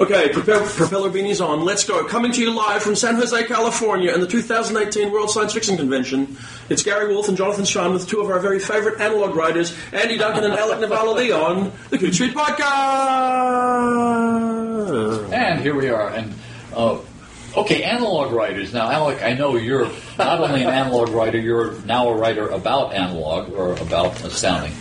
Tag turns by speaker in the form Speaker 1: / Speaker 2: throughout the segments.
Speaker 1: Okay, Propel- Propeller Beanies on. Let's go. Coming to you live from San Jose, California, and the 2018 World Science Fiction Convention. It's Gary Wolfe and Jonathan Strahan with two of our very favorite analog writers, Andy Duncan and Alec Nevala on the Coode Street Podcast.
Speaker 2: And here we are. And uh, okay, analog writers. Now, Alec, I know you're not only an analog writer, you're now a writer about analog or about astounding.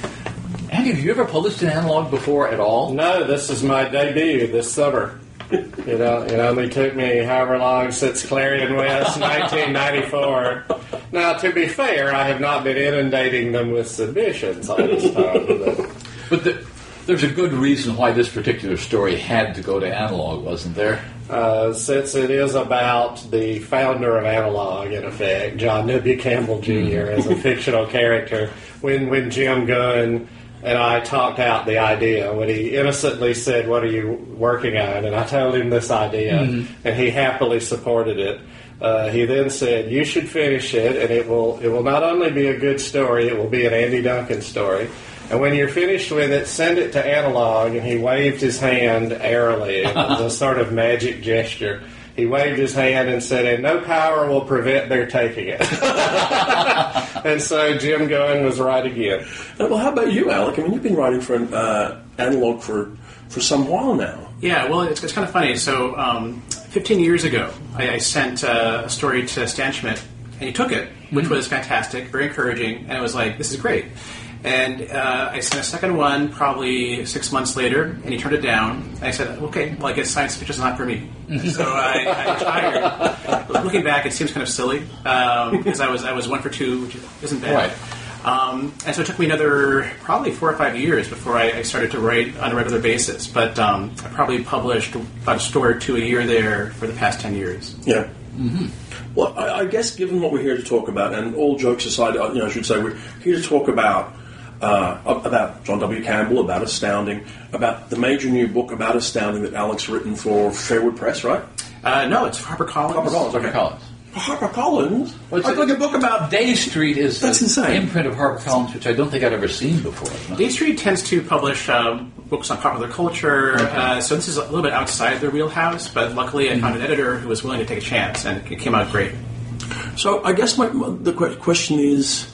Speaker 2: Andy, have you ever published an analog before at all?
Speaker 3: No, this is my debut this summer. You know, it only took me however long since Clarion West, 1994. Now, to be fair, I have not been inundating them with submissions all this time. But
Speaker 2: But the, there's a good reason why this particular story had to go to analog, wasn't there?
Speaker 3: uh, since it is about the founder of analog, in effect, John W. Campbell Jr. as a fictional character, when when Jim Gunn and I talked out the idea, when he innocently said, "What are you working on?" and I told him this idea, and he happily supported it. Uh, he then said, "You should finish it, and it will it will not only be a good story, it will be an Andy Duncan story." And when you're finished with it, send it to Analog. And he waved his hand airily. It was a sort of magic gesture. He waved his hand and said, and no power will prevent their taking it. and so Jim Gunn was right again.
Speaker 1: Uh, well, how about you, Alec? I mean, you've been writing for an uh, analog for, for some while now.
Speaker 4: Yeah, well, it's, it's kind of funny. So, um, 15 years ago, I, I sent uh, a story to Stan Schmidt, and he took it, which was fantastic, very encouraging, and it was like, this is great. And uh, I sent a second one probably six months later, and he turned it down. I said, okay, well, I guess science fiction's not for me. so I, I retired. Looking back, it seems kind of silly um, because I was I was one for two, which isn't bad.
Speaker 2: Right.
Speaker 4: Um, and so it took me another probably four or five years before I, I started to write on a regular basis. But um, I probably published about a story or two a year there for the past 10 years.
Speaker 1: Yeah. Mm-hmm. Well, I, I guess given what we're here to talk about, and all jokes aside, uh, you know, I should say we're here to talk about uh, about John W. Campbell, about Astounding, about the major new book about Astounding that Alec's written for Fairwood Press, right?
Speaker 4: Uh, no, it's HarperCollins.
Speaker 1: HarperCollins, okay.
Speaker 2: HarperCollins.
Speaker 1: HarperCollins.
Speaker 2: Well, it's
Speaker 1: I like a book about.
Speaker 2: Dey Street is
Speaker 1: That's
Speaker 2: the
Speaker 1: insane.
Speaker 2: imprint of HarperCollins, which I don't think I'd ever seen before.
Speaker 4: Dey Street tends to publish um, books on popular culture, uh, so this is a little bit outside their wheelhouse. But luckily, I found an editor who was willing to take a chance, and it came out great.
Speaker 1: So I guess my, my, the question is,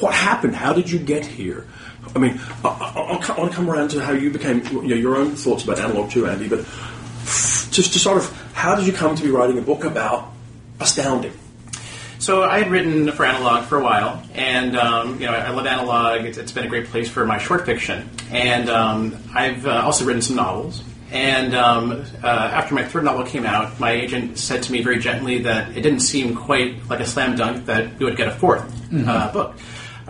Speaker 1: what happened? How did you get here? I mean, I, I, I'll, I want to come around to how you became you know, your own thoughts about analog too, Andy. But just to sort of, how did you come to be writing a book about astounding?
Speaker 4: So I had written for Analog for a while, and um, you know I love Analog. It's, it's been a great place for my short fiction, and um, I've uh, also written some novels. And um, uh, after my third novel came out, my agent said to me very gently that it didn't seem quite like a slam dunk that we would get a 4th uh, book.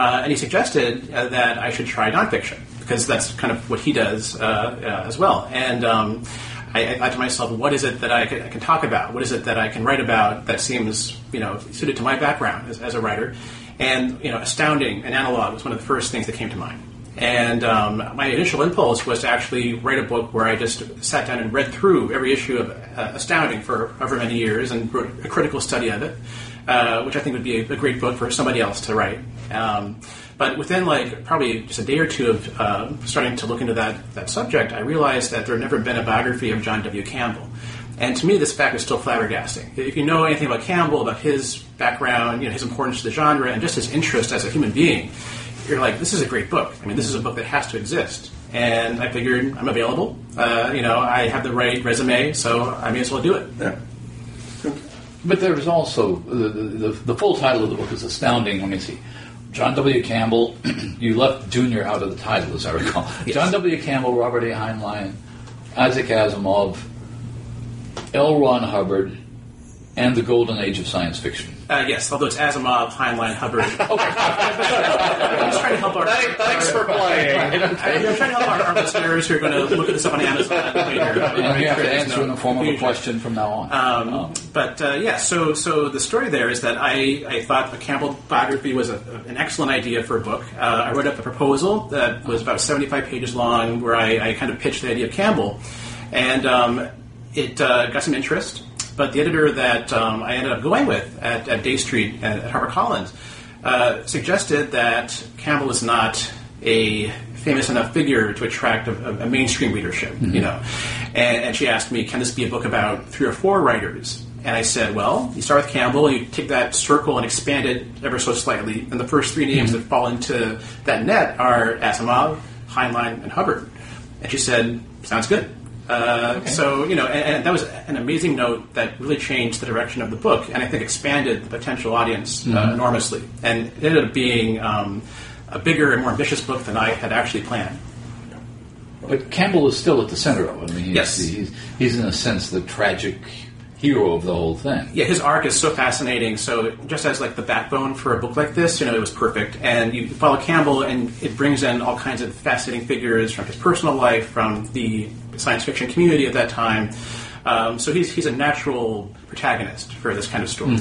Speaker 4: Uh, and he suggested uh, that I should try nonfiction because that's kind of what he does uh, uh, as well. And um, I, I thought to myself, what is it that I can, I can talk about? What is it that I can write about that seems, you know, suited to my background as, as a writer? And you know, astounding and analog was one of the first things that came to mind. And um, my initial impulse was to actually write a book where I just sat down and read through every issue of uh, Astounding for however many years and wrote a critical study of it, uh, which I think would be a, a great book for somebody else to write. Um, but within like probably just a day or two of uh, starting to look into that, that subject, I realized that there had never been a biography of John W. Campbell. And to me, this fact is still flabbergasting. If you know anything about Campbell, about his background, you know, his importance to the genre, and just his interest as a human being, you're like, this is a great book. I mean, this is a book that has to exist. And I figured I'm available. Uh, you know, I have the right resume, so I may as well do it.
Speaker 1: Yeah.
Speaker 2: But there is also the, the, the full title of the book is astounding. Let me see. John W. Campbell, you left Junior out of the title, as I recall. John W. Campbell, Robert A. Heinlein, Isaac Asimov, L. Ron Hubbard, and the golden age of science fiction.
Speaker 4: Uh, yes, although it's Asimov, Heinlein, Hubbard. I'm just trying to help our.
Speaker 3: Hey, thanks for playing.
Speaker 4: I'm trying to help our, our listeners who are going to look at this up on Amazon later.
Speaker 2: You
Speaker 4: Make
Speaker 2: have to answer
Speaker 4: no
Speaker 2: in the form of a question from now on.
Speaker 4: Um, but uh, yeah, so so the story there is that I, I thought a Campbell biography was a, an excellent idea for a book. Uh, I wrote up a proposal that was about 75 pages long, where I, I kind of pitched the idea of Campbell, and um, it uh, got some interest. But the editor that um, I ended up going with at, at Dey Street at, at HarperCollins uh, suggested that Campbell is not a famous enough figure to attract a, a- mainstream readership, you know. and, and she asked me, "Can this be a book about three or four writers?" And I said, "Well, you start with Campbell, you take that circle and expand it ever so slightly, and the first three names that fall into that net are Asimov, Heinlein, and Hubbard." And she said, "Sounds good." Uh, So you know, and, and that was an amazing note that really changed the direction of the book, and I think expanded the potential audience uh, enormously, and it ended up being um, a bigger and more ambitious book than I had actually planned.
Speaker 2: But Campbell is still at the center of it. I mean, he's,
Speaker 4: Yes.
Speaker 2: he's, he's in a sense the tragic hero of the whole thing.
Speaker 4: Yeah, his arc is so fascinating. So just as like the backbone for a book like this, you know, it was perfect. And you follow Campbell, and it brings in all kinds of fascinating figures from his personal life, from the science fiction community at that time. Um, so he's he's a natural protagonist for this kind of story.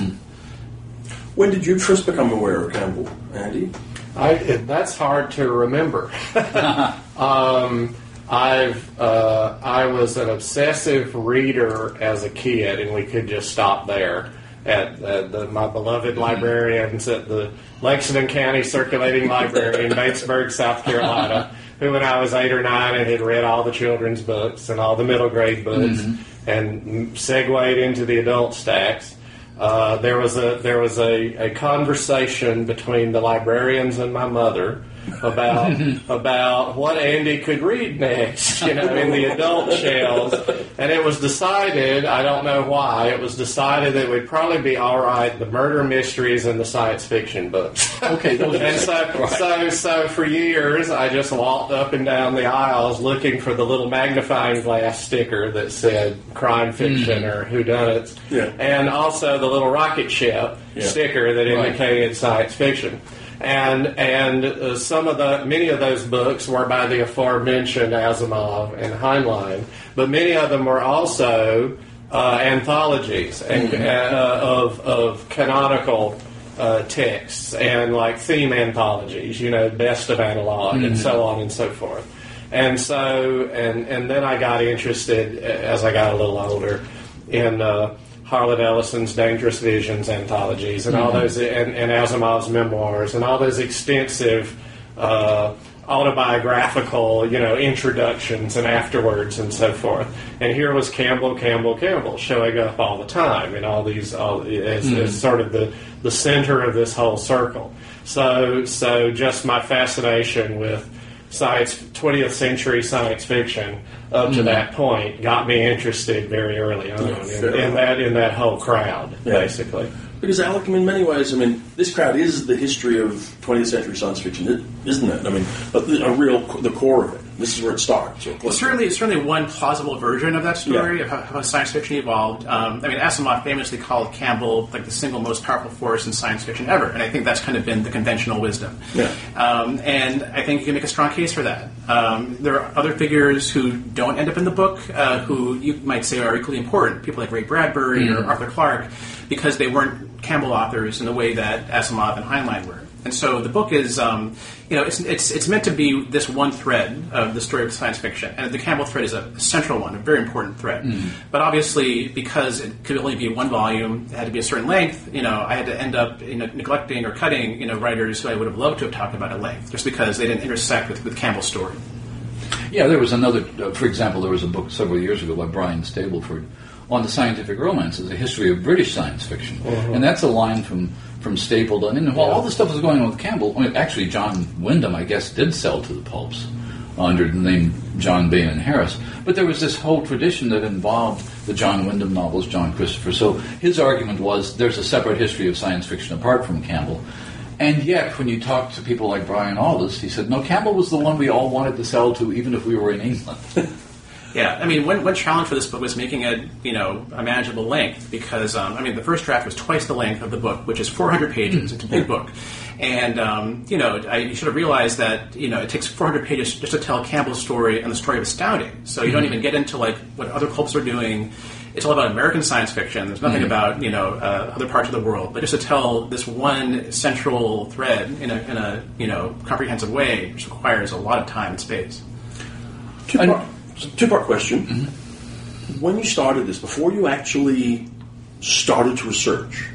Speaker 1: When did you first become aware of Campbell, Andy?
Speaker 3: I, it, that's hard to remember. um, I've uh, I was an obsessive reader as a kid, and we could just stop there at, at the, my beloved librarians at the Lexington County Circulating Library in Batesburg, South Carolina, who, when I was eight or nine, and had read all the children's books and all the middle grade books, and segued into the adult stacks. Uh, there was a there was a, a conversation between the librarians and my mother about about what Andy could read next, you know, in the adult shelves, and it was decided I don't know why it was decided that it would probably be all right the murder mysteries and the science fiction books.
Speaker 2: Okay,
Speaker 3: and so so so for years I just walked up and down the aisles looking for the little magnifying glass sticker that said crime fiction hmm. or whodunits,
Speaker 1: Yeah.
Speaker 3: and also the little rocket ship
Speaker 1: Yeah.
Speaker 3: sticker that
Speaker 2: Right.
Speaker 3: indicated science fiction. And and uh, some of the many of those books were by the aforementioned Asimov and Heinlein, but many of them were also uh, anthologies and uh, of of canonical uh, texts and like theme anthologies, you know, best of analog and so on and so forth. And so and and then I got interested uh, as I got a little older in uh, Harlan Ellison's Dangerous Visions anthologies and all those and, and Asimov's memoirs and all those extensive uh, autobiographical, you know, introductions and afterwards and so forth. And here was Campbell, Campbell, Campbell showing up all the time in all these, all, as, as sort of the, the center of this whole circle. So, so just my fascination with science, 20th century science fiction up to mm-hmm. that point got me interested very early on in, in that in that whole crowd,
Speaker 1: Yeah.
Speaker 3: basically.
Speaker 1: Because Alec, in many ways, I mean, this crowd is the history of 20th century science fiction, isn't it? I mean, but the- a real the core of it. This is where it starts.
Speaker 4: It's certainly, it's certainly one plausible version of that story
Speaker 1: Yeah.
Speaker 4: of how, how science fiction evolved. Um, I mean, Asimov famously called Campbell like the single most powerful force in science fiction ever, and I think that's kind of been the conventional wisdom.
Speaker 1: Yeah.
Speaker 4: Um, and I think you can make a strong case for that. Um, there are other figures who don't end up in the book uh, who you might say are equally important. People like Ray Bradbury or Arthur Clarke, because they weren't Campbell authors in the way that Asimov and Heinlein were. And so the book is, um, you know, it's, it's, it's meant to be this one thread of the story of science fiction. And the Campbell thread is a central one, a very important thread. But obviously, because it could only be one volume, it had to be a certain length, you know, I had to end up you know, neglecting or cutting, you know, writers who I would have loved to have talked about at length, just because they didn't intersect with, with Campbell's story.
Speaker 2: Yeah, there was another. Uh, for example, there was a book several years ago by Brian Stableford on the scientific romances, a history of British science fiction, uh-huh. and that's a line from from Stapleton. And while all this stuff was going on with Campbell, I mean, actually John Wyndham, I guess, did sell to the pulps under the name John Beynon Harris. But there was this whole tradition that involved the John Wyndham novels, John Christopher. So his argument was there's a separate history of science fiction apart from Campbell. And yet, when you talk to people like Brian Aldiss, he said, no, Campbell was the one we all wanted to sell to, even if we were in England.
Speaker 4: Yeah, I mean, one, one challenge for this book was making it, you know, a manageable length because, um, I mean, the first draft was twice the length of the book, which is 400 pages. It's a big book. And, um, you know, I, you should have realized that, you know, it takes 400 pages just to tell Campbell's story and the story of Astounding. So you don't even get into, like, what other cults are doing. It's all about American science fiction. There's nothing about, you know, uh, other parts of the world. But just to tell this one central thread in a, in a, you know, comprehensive way, which requires a lot of time and space.
Speaker 1: Two part, two part question. When you started this, before you actually started to research,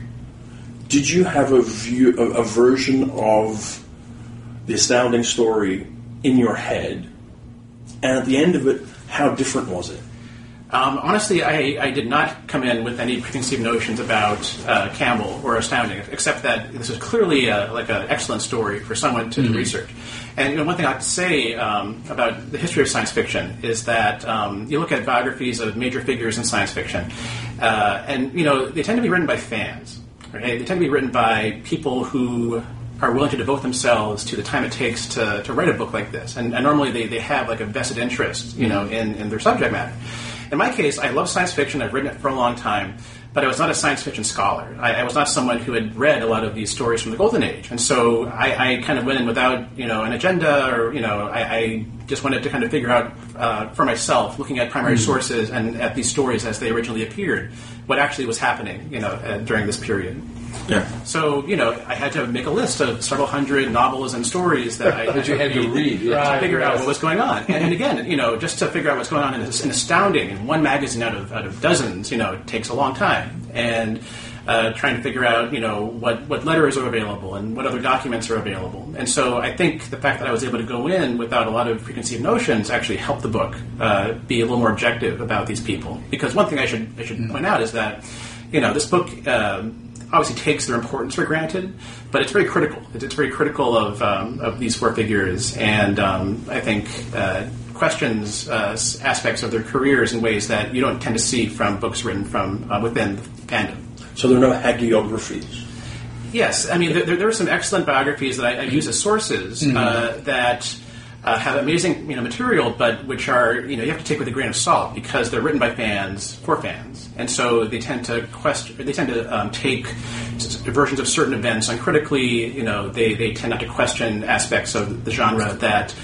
Speaker 1: did you have a view, a, a version of the astounding story in your head? And at the end of it, how different was it?
Speaker 4: Um, honestly, I, I did not come in with any preconceived notions about uh, Campbell or Astounding, except that this is clearly a, like an excellent story for someone to, to research. And you know, one thing I have to say um, about the history of science fiction is that um, you look at biographies of major figures in science fiction, uh, and you know they tend to be written by fans. Right? They tend to be written by people who are willing to devote themselves to the time it takes to, to write a book like this. And, and normally they, they have like a vested interest, you know, in, in their subject matter. In my case, I love science fiction. I've written it for a long time, but I was not a science fiction scholar. I, I was not someone who had read a lot of these stories from the Golden Age, and so I, I kind of went in without you know an agenda, or you know I, I just wanted to kind of figure out uh, for myself, looking at primary sources and at these stories as they originally appeared, what actually was happening, you know, uh, during this period.
Speaker 1: Yeah.
Speaker 4: So you know, I had to make a list of several hundred novels and stories that I
Speaker 2: That you had to read. yeah.
Speaker 3: Right.
Speaker 4: to figure out what was going on. And, and again, you know, just to figure out what's going on in, in astounding in one magazine out of out of dozens, you know, it takes a long time. And uh, trying to figure out, you know, what what letters are available and what other documents are available. And so I think the fact that I was able to go in without a lot of preconceived notions actually helped the book uh, be a little more objective about these people. Because one thing I should I should point out is that, you know, this book. Um, obviously takes their importance for granted, but it's very critical. It's, it's very critical of, um, of these four figures, and um, I think uh, questions uh, aspects of their careers in ways that you don't tend to see from books written from uh, within the fandom.
Speaker 1: So there are no hagiographies.
Speaker 4: Yes, I mean there, there are some excellent biographies that I, I use as sources uh, that uh, have amazing you know material, but which are you know you have to take with a grain of salt because they're written by fans for fans, and so they tend to question they tend to um, take versions of certain events uncritically. You know they they tend not to question aspects of the genre that.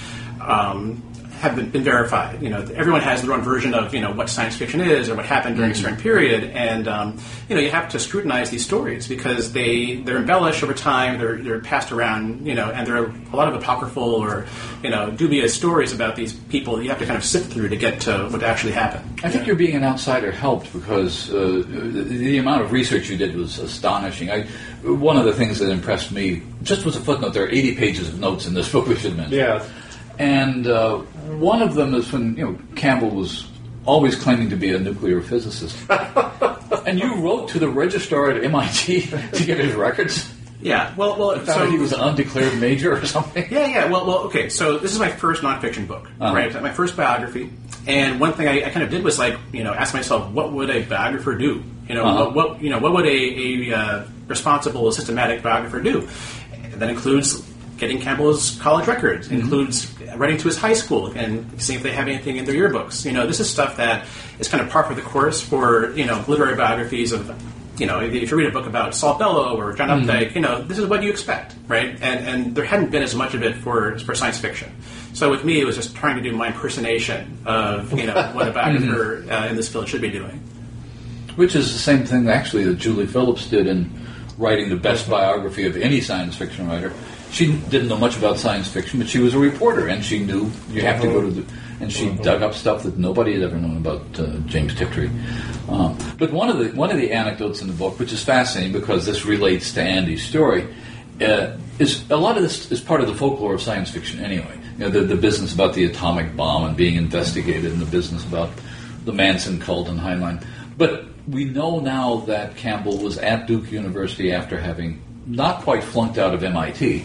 Speaker 4: Um, have been, been verified. You know, everyone has their own version of you know what science fiction is or what happened during a certain period, and um, you know you have to scrutinize these stories because they they're embellished over time. They're they're passed around. You know, and there are a lot of apocryphal or you know dubious stories about these people. You have to kind of sift through to get to what actually happened.
Speaker 2: I think your being an outsider helped because uh, the, the amount of research you did was astonishing. I, one of the things that impressed me just was a footnote. There are 80 pages of notes in this book, we should mention.
Speaker 3: Yeah.
Speaker 2: And uh, one of them is when you know Campbell was always claiming to be a nuclear physicist, and you wrote to the registrar at MIT to get his records.
Speaker 4: Yeah. Well, well.
Speaker 2: Found
Speaker 4: so
Speaker 2: he was an undeclared major or something.
Speaker 4: Yeah, yeah. Well, well. Okay. So this is my first nonfiction book,
Speaker 2: Uh-huh.
Speaker 4: right? My first biography. And one thing I, I kind of did was like, you know, ask myself, what would a biographer do? You know,
Speaker 2: Uh-huh.
Speaker 4: what, what, you know, what would a, a uh, responsible, systematic biographer do? And That includes getting Campbell's college records,
Speaker 2: Mm-hmm.
Speaker 4: includes writing to his high school and seeing if they have anything in their yearbooks. You know, this is stuff that is kind of par for the course for you know literary biographies of. You know, if you read a book about Saul Bellow or John Updike, you know, this is what you expect, right? And and there hadn't been as much of it for for science fiction. So with me, it was just trying to do my impersonation of you know what a biographer uh, in this field should be doing.
Speaker 2: Which is the same thing, actually, that Julie Phillips did in writing the best biography of any science fiction writer. She didn't know much about science fiction, but she was a reporter, and she knew you have to go to the. And she dug up stuff that nobody had ever known about uh, James Tiptree. Um, but one of the one of the anecdotes in the book, which is fascinating because this relates to Andy's story, uh, is a lot of this is part of the folklore of science fiction anyway. You know, the, the business about the atomic bomb and being investigated, and the business about the Manson cult and Heinlein. But we know now that Campbell was at Duke University after having not quite flunked out of MIT.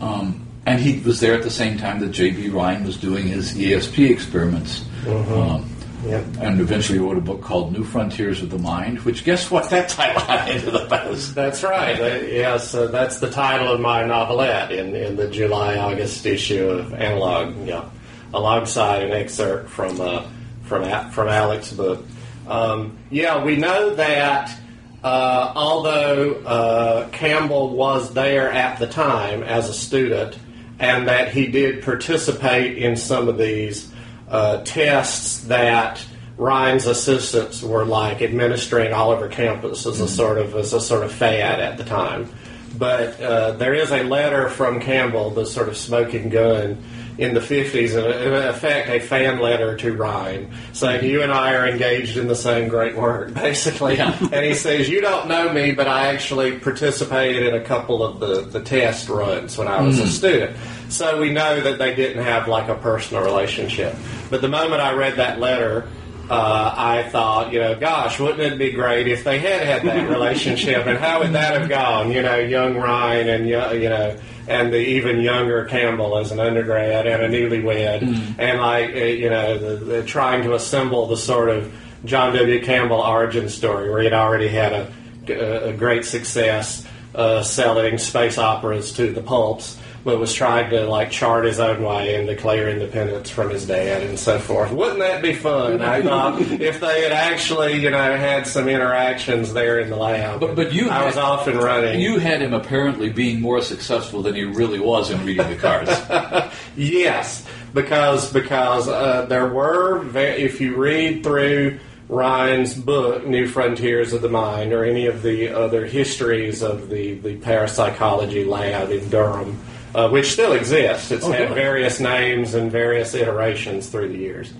Speaker 2: Um, and he was there at the same time that J.B. Rhine was doing his ESP experiments. Um,
Speaker 3: Yep.
Speaker 2: and eventually wrote a book called New Frontiers of the Mind, which guess what that title got into the post.
Speaker 3: That's right. Uh, yes, uh, that's the title of my novelette in, in the July August issue of Analog. Yeah, alongside an excerpt from uh, from A- from Alec's book. Um, yeah, we know that uh, although uh, Campbell was there at the time as a student, and that he did participate in some of these uh, tests that Rhine's assistants were like administering all over campus as a sort of as a sort of fad at the time. But uh, there is a letter from Campbell, the sort of smoking gun, in the 50s, in in effect, a fan letter to Rhine, saying, You and I are engaged in the same great work, basically.
Speaker 2: Yeah.
Speaker 3: And he says, You don't know me, but I actually participated in a couple of the, the test runs when I was a hmm. student. So we know that they didn't have like a personal relationship. But the moment I read that letter, uh, I thought, you know, gosh, wouldn't it be great if they had had that relationship, and how would that have gone? You know, young Rhine and you know, and the even younger Campbell as an undergrad and a newlywed, and like uh, you know, the, the trying to assemble the sort of John W. Campbell origin story where he'd already had a, a great success uh, selling space operas to the pulps but was trying to like chart his own way and declare independence from his dad and so forth. Wouldn't that be fun? I thought if they had actually, you know, had some interactions there in the lab.
Speaker 2: But- but you
Speaker 3: I was off and running.
Speaker 2: You had him apparently being more successful than he really was in reading the cards.
Speaker 3: Yes, because because uh, there were if you read through Rhine's book New Frontiers of the Mind or any of the other histories of the the parapsychology lab in Durham, uh, which still exists. It's
Speaker 2: Oh,
Speaker 3: had various names and various iterations through the years.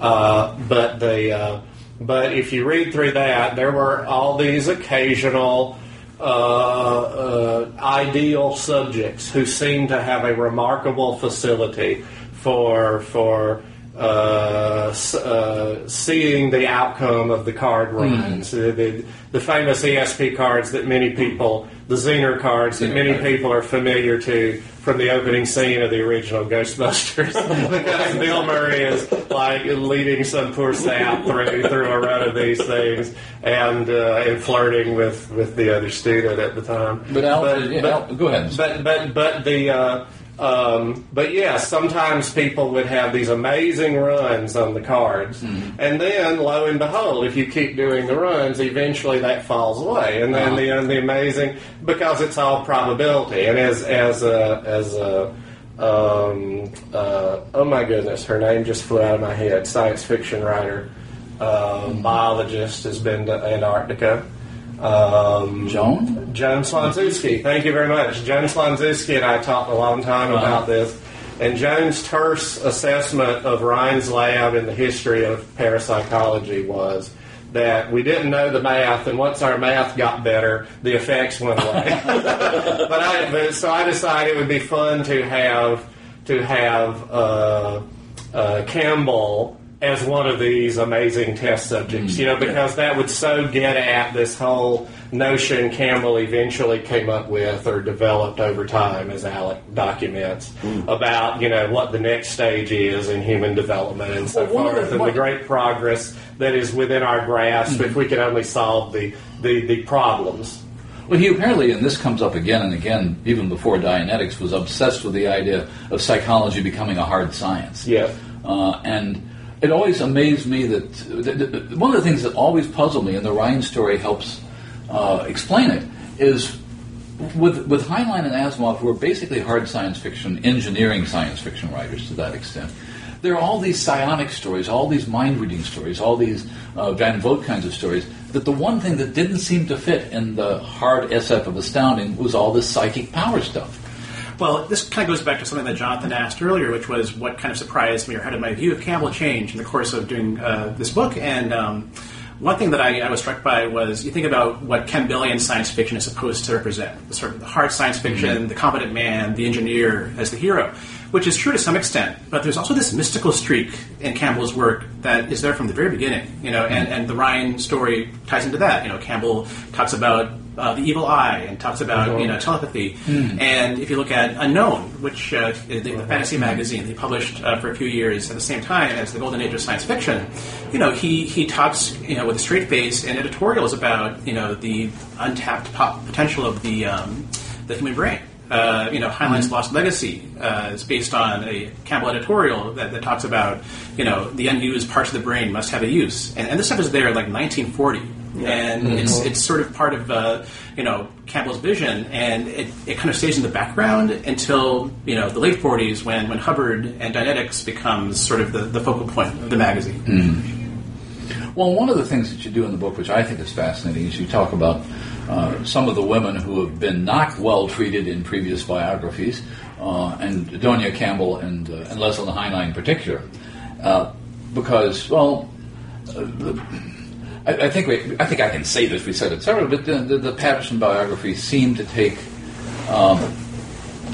Speaker 3: Uh, but the uh, but if you read through that, there were all these occasional uh, uh, ideal subjects who seemed to have a remarkable facility for for uh, uh, seeing the outcome of the card runs. The, the, the famous ESP cards that many people, the Zener cards that many people are familiar to from the opening scene of the original Ghostbusters, because Bill Murray is like leading some poor sap through through a run of these things and uh, and flirting with, with the other student at the time.
Speaker 2: But Al, yeah, Al, go ahead.
Speaker 3: But but but the uh, um, but yeah, sometimes people would have these amazing runs on the cards,
Speaker 2: Mm-hmm.
Speaker 3: and then lo and behold, if you keep doing the runs, eventually that falls away, and then
Speaker 2: Uh-huh.
Speaker 3: the the amazing because it's all probability, and as as a as a um, uh, oh my goodness, her name just flew out of my head. Science fiction writer, uh,
Speaker 2: Mm-hmm.
Speaker 3: biologist, has been to Antarctica. Um,
Speaker 2: Joan?
Speaker 3: Joan Slonczewski. Thank you very much. Joan Slonczewski and I talked a long time
Speaker 2: Uh-huh.
Speaker 3: about this. And Joan's terse assessment of Rhine's lab in the history of parapsychology was that we didn't know the math, and once our math got better, the effects went away. but I, so I decided it would be fun to have to have uh, uh, Campbell as one of these amazing test subjects, mm, you know, because that would so get at this whole notion Campbell eventually came up with or developed over time, as Alec documents, mm. about, you know, what the next stage is in human development and so
Speaker 2: Well,
Speaker 3: forth,
Speaker 2: the-
Speaker 3: and the great progress that is within our grasp if mm. we can only solve the, the, the problems.
Speaker 2: Well, he apparently, and this comes up again and again, even before Dianetics, was obsessed with the idea of psychology becoming a hard science.
Speaker 3: Yeah.
Speaker 2: Uh, and it always amazed me that th- th- one of the things that always puzzled me, and the Rhine story helps uh, explain it, is with with Heinlein and Asimov, who are basically hard science fiction, engineering science fiction writers to that extent. There are all these psionic stories, all these mind reading stories, all these uh, Van Vogt kinds of stories. That the one thing that didn't seem to fit in the hard SF of Astounding was all this psychic power stuff.
Speaker 4: Well, this kind of goes back to something that Jonathan asked earlier, which was what kind of surprised me or how did my view of Campbell change in the course of doing uh, this book? And um, one thing that I, I was struck by was you think about what Campbellian science fiction is supposed to represent the sort of the hard science fiction, the competent man, the engineer as the hero, which is true to some extent. But there's also this mystical streak in Campbell's work that is there from the very beginning, you know, and, and the Rhine story ties into that. You know, Campbell talks about uh, the evil eye and talks about you know telepathy. And if you look at Unknown, which uh, the, the fantasy magazine they published uh, for a few years at the same time as the golden age of science fiction, you know he he talks you know with a straight face in editorials about you know the untapped po- potential of the um, the human brain. Uh, you know, Heinlein's Lost Legacy uh, is based on a Campbell editorial that, that talks about, you know, the unused parts of the brain must have a use. And, and this stuff is there in like 1940. And it's, it's sort of part of, uh, you know, Campbell's vision. And it, it kind of stays in the background until, you know, the late 40s when, when Hubbard and Dianetics becomes sort of the, the focal point of the magazine.
Speaker 2: Well, one of the things that you do in the book, which I think is fascinating, is you talk about uh, some of the women who have been not well treated in previous biographies, uh, and Doña Campbell and, uh, and Leslyn Heinlein in particular, uh, because well. Uh, the, I, I think we, I think I can say this. We said it several, but the, the, the Patterson biographies seem to take um,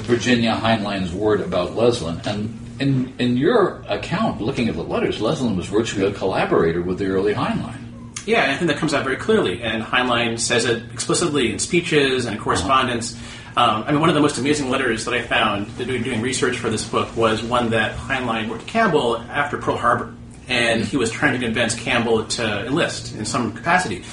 Speaker 2: Virginia Heinlein's word about Leslyn and in in your account, looking at the letters, Leslyn was virtually a collaborator with the early Heinlein.
Speaker 4: Yeah, and I think that comes out very clearly, and Heinlein says it explicitly in speeches and in correspondence. Um, I mean, one of the most amazing letters that I found doing, doing research for this book was one that Heinlein wrote to Campbell after Pearl Harbor, and he was trying to convince Campbell to enlist in some capacity.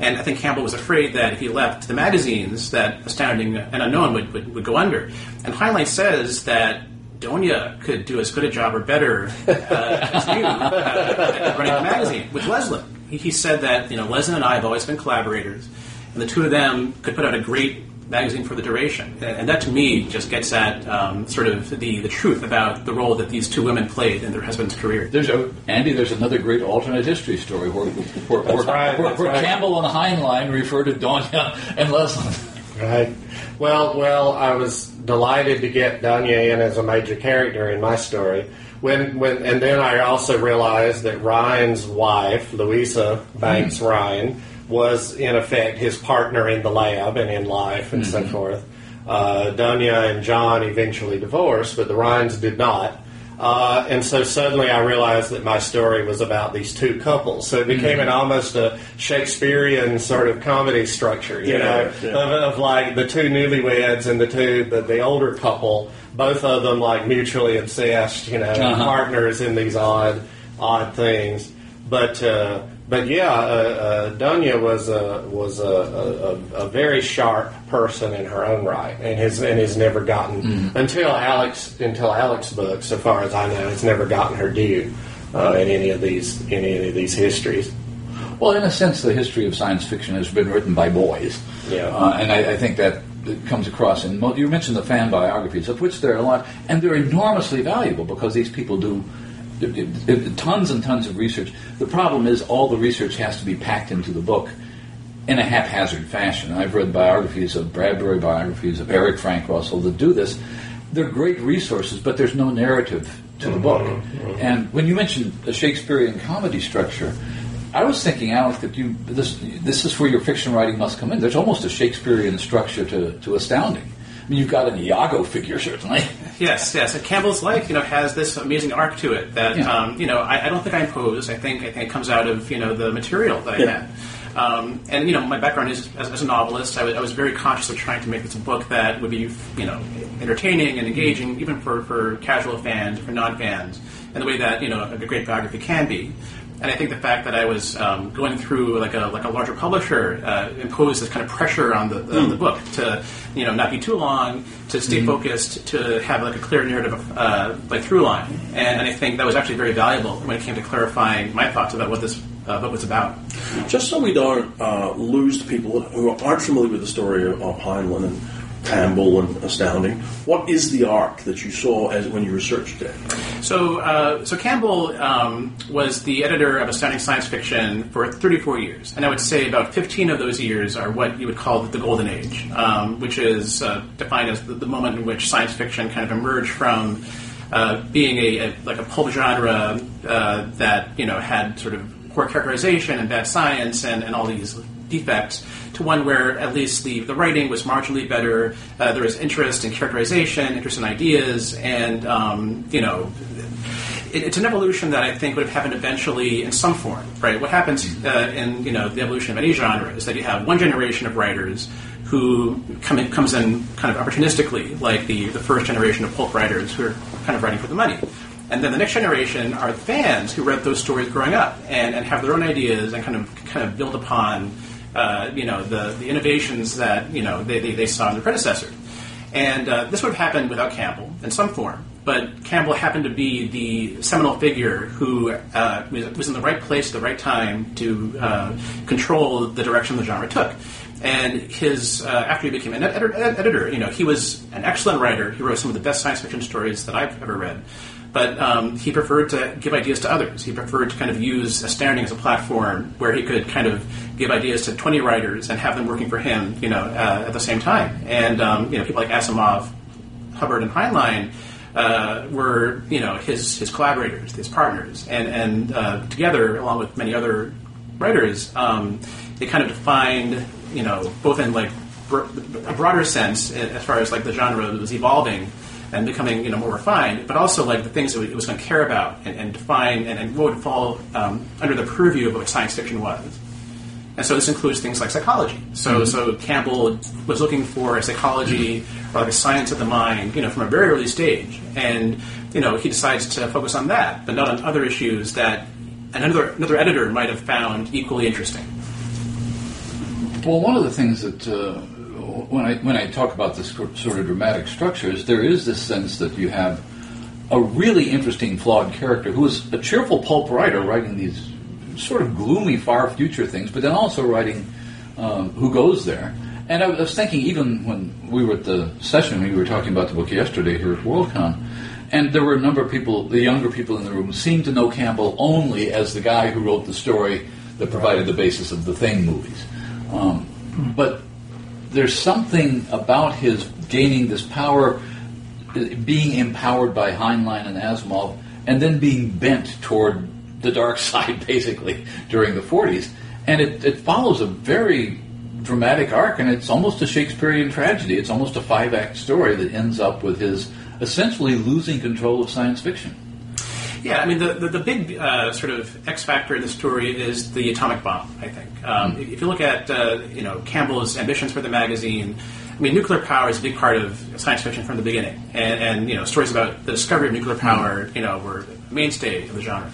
Speaker 4: And I think Campbell was afraid that if he left the magazines, that Astounding and Unknown would, would, would go under. And Heinlein says that Doña could do as good a job or better uh, as you uh, running the magazine with Leslyn. He, he said that you know Leslyn and I have always been collaborators, and the two of them could put out a great magazine for the duration. And, and that to me just gets at um, sort of the, the truth about the role that these two women played in their husbands' careers.
Speaker 2: There's a Andy. There's another great alternate history story where where, where,
Speaker 3: right,
Speaker 2: where, where
Speaker 3: right.
Speaker 2: Campbell and Heinlein refer to Doña and Leslyn.
Speaker 3: Right. Well, well, I was delighted to get Doña in as a major character in my story. When, when, and then I also realized that Rhine's wife, Louisa Banks Ryan, was in effect his partner in the lab and in life and so forth. Uh, Doña and John eventually divorced, but the Rhines did not. Uh, and so suddenly I realized that my story was about these two couples. So it became an almost a Shakespearean sort of comedy structure, you
Speaker 1: Yeah,
Speaker 3: know,
Speaker 1: yeah.
Speaker 3: Of, of like the two newlyweds and the two the, the older couple, both of them like mutually obsessed, you know,
Speaker 2: Uh-huh.
Speaker 3: partners in these odd odd things. But uh, but yeah, uh, uh, Doña was a was a, a, a, very sharp person in her own right, and has and has never gotten until Alec's until Alec's book, so far as I know, has never gotten her due uh, in any of these in any of these histories.
Speaker 2: Well, in a sense, the history of science fiction has been written by boys.
Speaker 3: Yeah.
Speaker 2: Uh, and I, I think that comes across in. mo- You mentioned the fan biographies, of which there are a lot, and they're enormously valuable because these people do it- it- tons and tons of research. The problem is all the research has to be packed into the book in a haphazard fashion. I've read biographies of Bradbury, biographies of Eric Frank Russell that do this. They're great resources, but there's no narrative to the book. Mm-hmm. Mm-hmm. And when you mentioned the Shakespearean comedy structure, I was thinking, Alec, that you this this is where your fiction writing must come in. There's almost a Shakespearean structure to, to astounding. I mean, you've got an Iago figure certainly.
Speaker 4: Yes, yes. And Campbell's life, you know, has this amazing arc to it that,
Speaker 2: Yeah.
Speaker 4: um, you know, I, I don't think I imposed. I think I think it comes out of you know the material that I
Speaker 1: Yeah.
Speaker 4: had. Um, and you know, my background is as, as a novelist. I was, I was very conscious of trying to make this a book that would be, you know, entertaining and engaging, even for, for casual fans, for non-fans, and the way that you know a great biography can be. And I think the fact that I was um, going through like a like a larger publisher uh, imposed this kind of pressure on the, the,
Speaker 1: Hmm.
Speaker 4: the book to you know not be too long, to stay focused, to have like a clear narrative uh, like through line. And, and I think that was actually very valuable when it came to clarifying my thoughts about what this uh, book was about.
Speaker 1: Just so we don't uh, lose the people who aren't familiar with the story of Heinlein and Campbell and Astounding, what is the arc that you saw as when you researched it?
Speaker 4: So, uh, so Campbell um, was the editor of Astounding Science Fiction for 34 years, and I would say about 15 of those years are what you would call the Golden Age, um, which is uh, defined as the, the moment in which science fiction kind of emerged from uh, being a, a like a pulp genre uh, that you know had sort of poor characterization and bad science and, and all these defects to one where at least the, the writing was marginally better. Uh, there was interest in characterization, interest in ideas, and um, you know, it, it's an evolution that I think would have happened eventually in some form, right? What happens uh, in you know the evolution of any genre is that you have one generation of writers who come in, comes in kind of opportunistically, like the the first generation of pulp writers who are kind of writing for the money. And then the next generation are fans who read those stories growing up and, and have their own ideas and kind of kind of build upon uh, you know the, the innovations that you know they, they, they saw in their predecessor. And uh, this would have happened without Campbell in some form. But Campbell happened to be the seminal figure who uh, was in the right place at the right time to uh, control the direction the genre took. And his uh, after he became an ed- ed- editor, you know, he was an excellent writer. He wrote some of the best science fiction stories that I've ever read. But um, he preferred to give ideas to others. He preferred to kind of use Astounding as a platform where he could kind of give ideas to 20 writers and have them working for him, you know, uh, at the same time. And um, you know, people like Asimov, Hubbard, and Heinlein uh, were, you know, his his collaborators, his partners, and and uh, together, along with many other writers, um, they kind of defined, you know, both in like a broader sense as far as like the genre was evolving and becoming you know more refined, but also like the things that it was going to care about and, and define and, and what would fall um, under the purview of what science fiction was. And so this includes things like psychology. So, so Campbell was looking for a psychology or like a science of the mind, you know, from a very early stage. And, you know, he decides to focus on that, but not on other issues that another, another editor might have found equally interesting.
Speaker 2: Well, one of the things that uh, when I when I talk about this sort of dramatic structures, there is this sense that you have a really interesting, flawed character who is a cheerful pulp writer writing these sort of gloomy, far future things, but then also writing um, who goes there. And I was thinking, even when we were at the session, we were talking about the book yesterday here at Worldcon, and there were a number of people, the younger people in the room, seemed to know Campbell only as the guy who wrote the story that provided the basis of the Thing movies. Um, but there's something about his gaining this power, being empowered by Heinlein and Asimov, and then being bent toward the dark side, basically, during the 40s. And it, it follows a very dramatic arc, and it's almost a Shakespearean tragedy. It's almost a five act story that ends up with his essentially losing control of science fiction.
Speaker 4: Yeah, I mean, the, the, the big uh, sort of X factor in the story is the atomic bomb, I think. Um, mm-hmm. If you look at, uh, you know, Campbell's ambitions for the magazine, I mean, nuclear power is a big part of science fiction from the beginning. And, and you know, stories about the discovery of nuclear power, you know, were mainstay of the genre.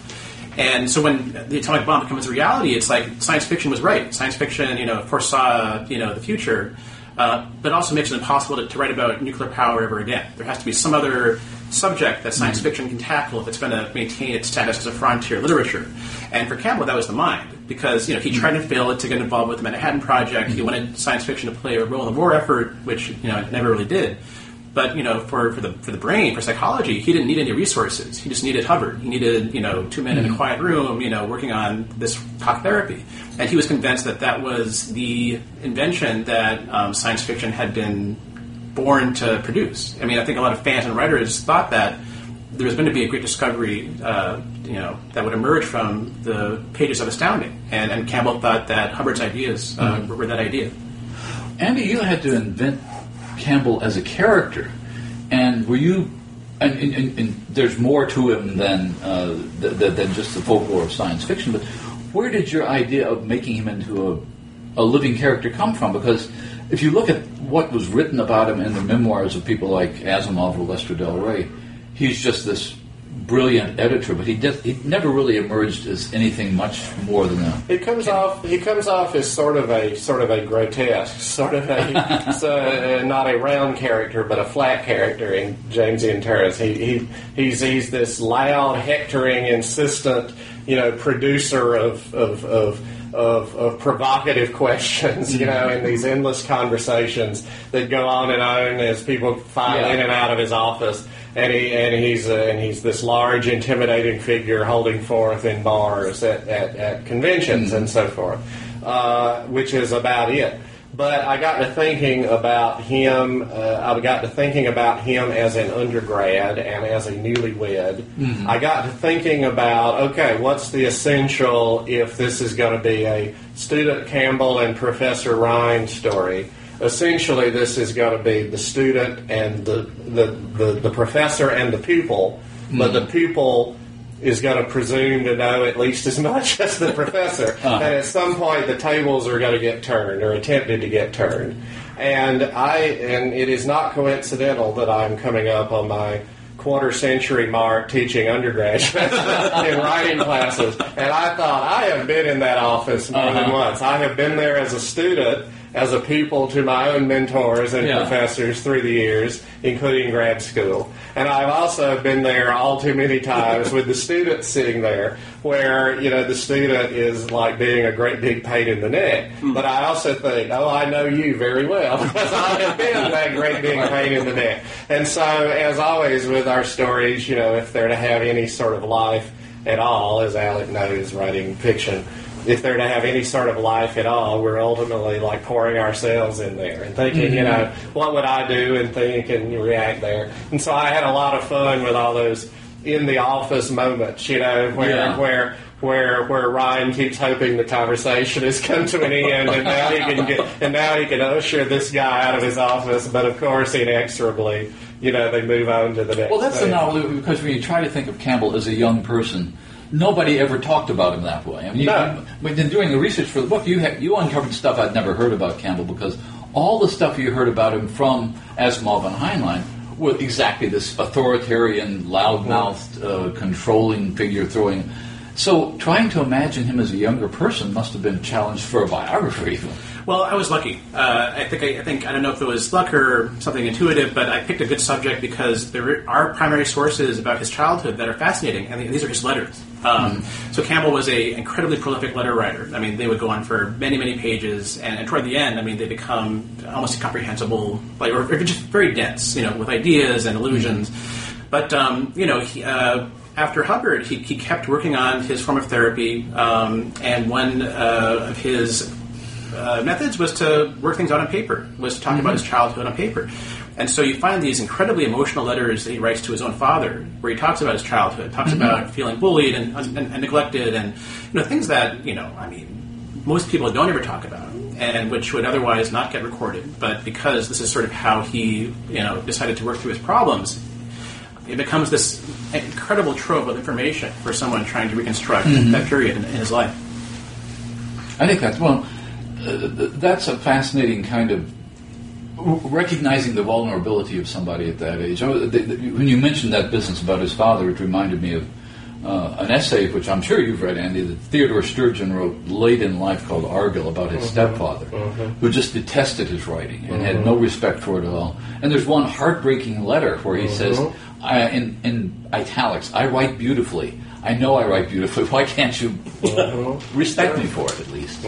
Speaker 4: And so when the atomic bomb becomes a reality, it's like science fiction was right. Science fiction, you know, foresaw, you know, the future, uh, but also makes it impossible to, to, write about nuclear power ever again. There has to be some other subject that science mm-hmm. fiction can tackle if it's going to maintain its status as a frontier literature. And for Campbell, that was the mind because you know he tried to fail to get involved with the Manhattan Project. He mm-hmm. wanted science fiction to play a role in the war effort, which you know it never really did. But you know, for, for the for the brain, for psychology, he didn't need any resources. He just needed Hubbard. He needed you know two men in a mm-hmm. quiet room, you know, working on this talk therapy. And he was convinced that that was the invention that um, science fiction had been born to produce. I mean, I think a lot of fans and writers thought that there was going to be a great discovery, uh, you know, that would emerge from the pages of Astounding. And, and Campbell thought that Hubbard's ideas uh, mm-hmm. were that idea.
Speaker 2: Andy, you had to invent Campbell as a character, and were you? And, and, and there's more to him than uh, th- th- than just the folklore of science fiction. But where did your idea of making him into a, a living character come from? Because if you look at what was written about him in the memoirs of people like Asimov or Lester Del Rey, he's just this brilliant editor, but he did, he never really emerged as anything much more than that.
Speaker 3: He comes off he comes off as sort of a sort of a grotesque, sort of a so, uh, not a round character, but a flat character in Jamesian Terrace. He, he he's he's this loud, hectoring, insistent, you know, producer of of. of of, of, provocative questions, you know, in these endless conversations that go on and on as people file yeah. in and out of his office and he and he's uh, and he's this large, intimidating figure holding forth in bars at, at, at conventions mm-hmm. and so forth, uh, which is about it. But I got to thinking about him. Uh, I got to thinking about him as an undergrad and as a newlywed. Mm-hmm. I got to thinking about okay, what's the essential if this is going to be a student Campbell and Professor Rhine story? essentially this is going to be the student and the, the, the, the professor and the pupil, mm-hmm. but the pupil is going to presume to know at least as much as the professor. uh-huh. And at some point, the tables are going to get turned or attempted to get turned. And I and it is not coincidental that I'm coming up on my quarter century mark teaching undergraduates in writing classes. And I thought I have been in that office more uh-huh. than once. I have been there as a student as a pupil to my own mentors and yeah. professors through the years, including grad school. And I've also been there all too many times with the students sitting there, where you know the student is like being a great big pain in the neck. Mm. But I also think, oh, I know you very well because I have been that great big pain in the neck. And so, as always with our stories, you know, if they're to have any sort of life at all, as Alec knows, writing fiction if they're to have any sort of life at all, we're ultimately like pouring ourselves in there and thinking, mm-hmm. you know, what would I do and think and react there. And so I had a lot of fun with all those in the office moments, you know, where yeah. where where where Rhine keeps hoping the conversation has come to an end, and now he can get and now he can usher this guy out of his office, but of course inexorably you know, they move on to the next.
Speaker 2: Well, that's the novel because when you try to think of Campbell as a young person, nobody ever talked about him that way. I mean, you,
Speaker 3: No.
Speaker 2: but then doing the research for the book, you you uncovered stuff I'd never heard about Campbell because all the stuff you heard about him from Asimov and Heinlein were exactly this authoritarian, loudmouthed, uh, controlling figure throwing. So trying to imagine him as a younger person must have been a challenge for a biographer, even.
Speaker 4: Well, I was lucky. Uh, I think I, I think I don't know if it was luck or something intuitive, but I picked a good subject because there are primary sources about his childhood that are fascinating, and these are his letters. Um, So Campbell was a incredibly prolific letter writer. I mean, they would go on for many, many pages, and, and toward the end, I mean, they become almost incomprehensible, like or, or just very dense, you know, with ideas and allusions. But um, you know, he, uh, after Hubbard, he, he kept working on his form of therapy, um, and one uh, of his uh, methods was to work things out on paper, was to talk about his childhood on paper. And so you find these incredibly emotional letters that he writes to his own father, where he talks about his childhood, talks about feeling bullied and, and, and neglected, and you know things that you know, I mean, most people don't ever talk about, and which would otherwise not get recorded. But because this is sort of how he, you know, decided to work through his problems, it becomes this incredible trove of information for someone trying to reconstruct that period in, in his life.
Speaker 2: I think that's well. Uh, that's a fascinating kind of recognizing the vulnerability of somebody at that age. Oh, when you mentioned that business about his father, it reminded me of uh, an essay which I'm sure you've read, Andy, that Theodore Sturgeon wrote late in life called Argyll about his uh-huh. stepfather, uh-huh. who just detested his writing and had uh-huh. no respect for it at all. And there's one heartbreaking letter where he says, in, in italics, I write beautifully. I know I write beautifully. Why can't you respect me for it at least?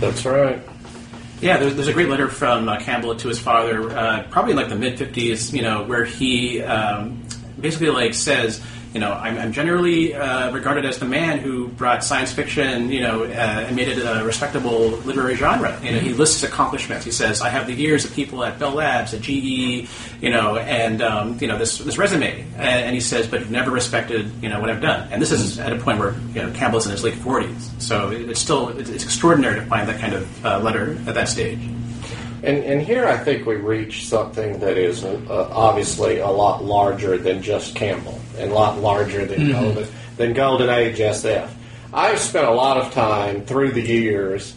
Speaker 3: That's right.
Speaker 4: Yeah, there's, there's a great letter from uh, Campbell to his father, uh, probably in like the mid '50s. You know, where he um, basically like says, you know, I'm, I'm generally uh, regarded as the man who brought science fiction, you know, uh, and made it a respectable literary genre. You know, he lists his accomplishments. He says, I have the years of people at Bell Labs, at GE, you know, and um, you know this this resume. And, and he says, but you've never respected, you know, what I've done. And this is at a point where you know Campbell's in his late 40s, so it's still it's, it's extraordinary to find that kind of uh, letter at that stage.
Speaker 3: And, and here I think we reach something that is uh, obviously a lot larger than just Campbell and a lot larger than Golden than Golden Age SF. I've spent a lot of time through the years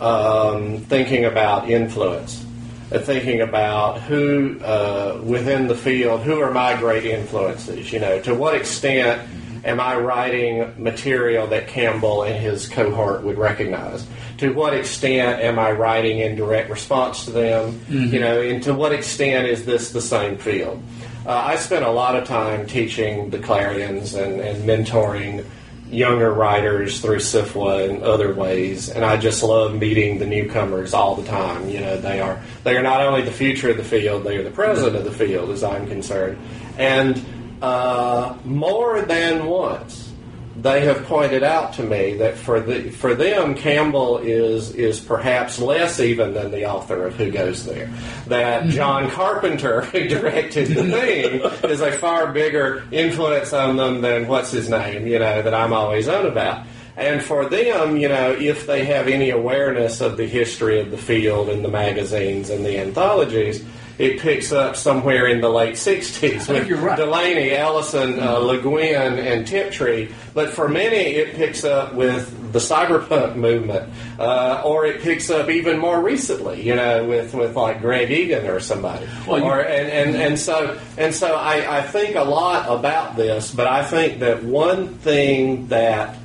Speaker 3: um, thinking about influence, and thinking about who uh, within the field, who are my great influences. You know, to what extent am I writing material that Campbell and his cohort would recognize? To what extent am I writing in direct response to them? You know, and to what extent is this the same field? Uh, I spent a lot of time teaching the Clarions and, and mentoring younger writers through SFWA and other ways, and I just love meeting the newcomers all the time. You know, they are they are not only the future of the field, they are the present of the field, as I'm concerned. And uh, more than once, they have pointed out to me that for the for them, Campbell is is perhaps less even than the author of Who Goes There. That John Carpenter, who directed the thing, is a far bigger influence on them than what's his name, you know, that I'm always on about. And for them, you know, if they have any awareness of the history of the field and the magazines and the anthologies, it picks up somewhere in the late 60s with
Speaker 2: right.
Speaker 3: Delany, Ellison, uh, Le Guin, and Tiptree. But for many, it picks up with the cyberpunk movement, uh, or it picks up even more recently, you know, with, with like Greg Egan or somebody.
Speaker 2: Well,
Speaker 3: or, and, and, and so and so I, I think a lot about this, but I think that one thing that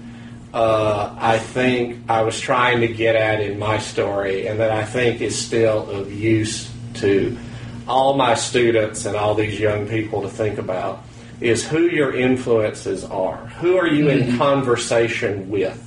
Speaker 3: uh, I think I was trying to get at in my story, and that I think is still of use to all my students and all these young people to think about, is who your influences are. Who are you in conversation with?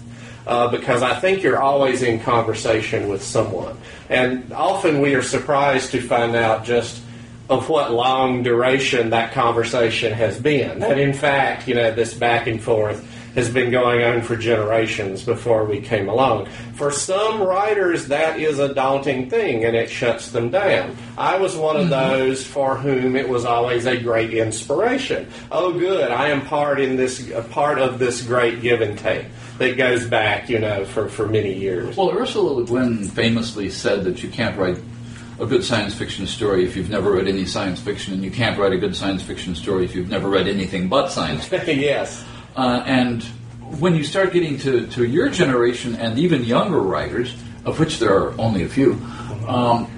Speaker 3: Uh, because I think you're always in conversation with someone. And often we are surprised to find out just of what long duration that conversation has been. That in fact, you know, this back and forth has been going on for generations before we came along. For some writers, that is a daunting thing and it shuts them down. I was one of mm-hmm. those for whom it was always a great inspiration. Oh, good, I am part in this, part of this great give and take that goes back, you know, for, for many years.
Speaker 2: Well, Ursula Le Guin famously said that you can't write a good science fiction story if you've never read any science fiction, and you can't write a good science fiction story if you've never read anything but science fiction.
Speaker 3: yes.
Speaker 2: Uh, and when you start getting to, to your generation and even younger writers, of which there are only a few, um,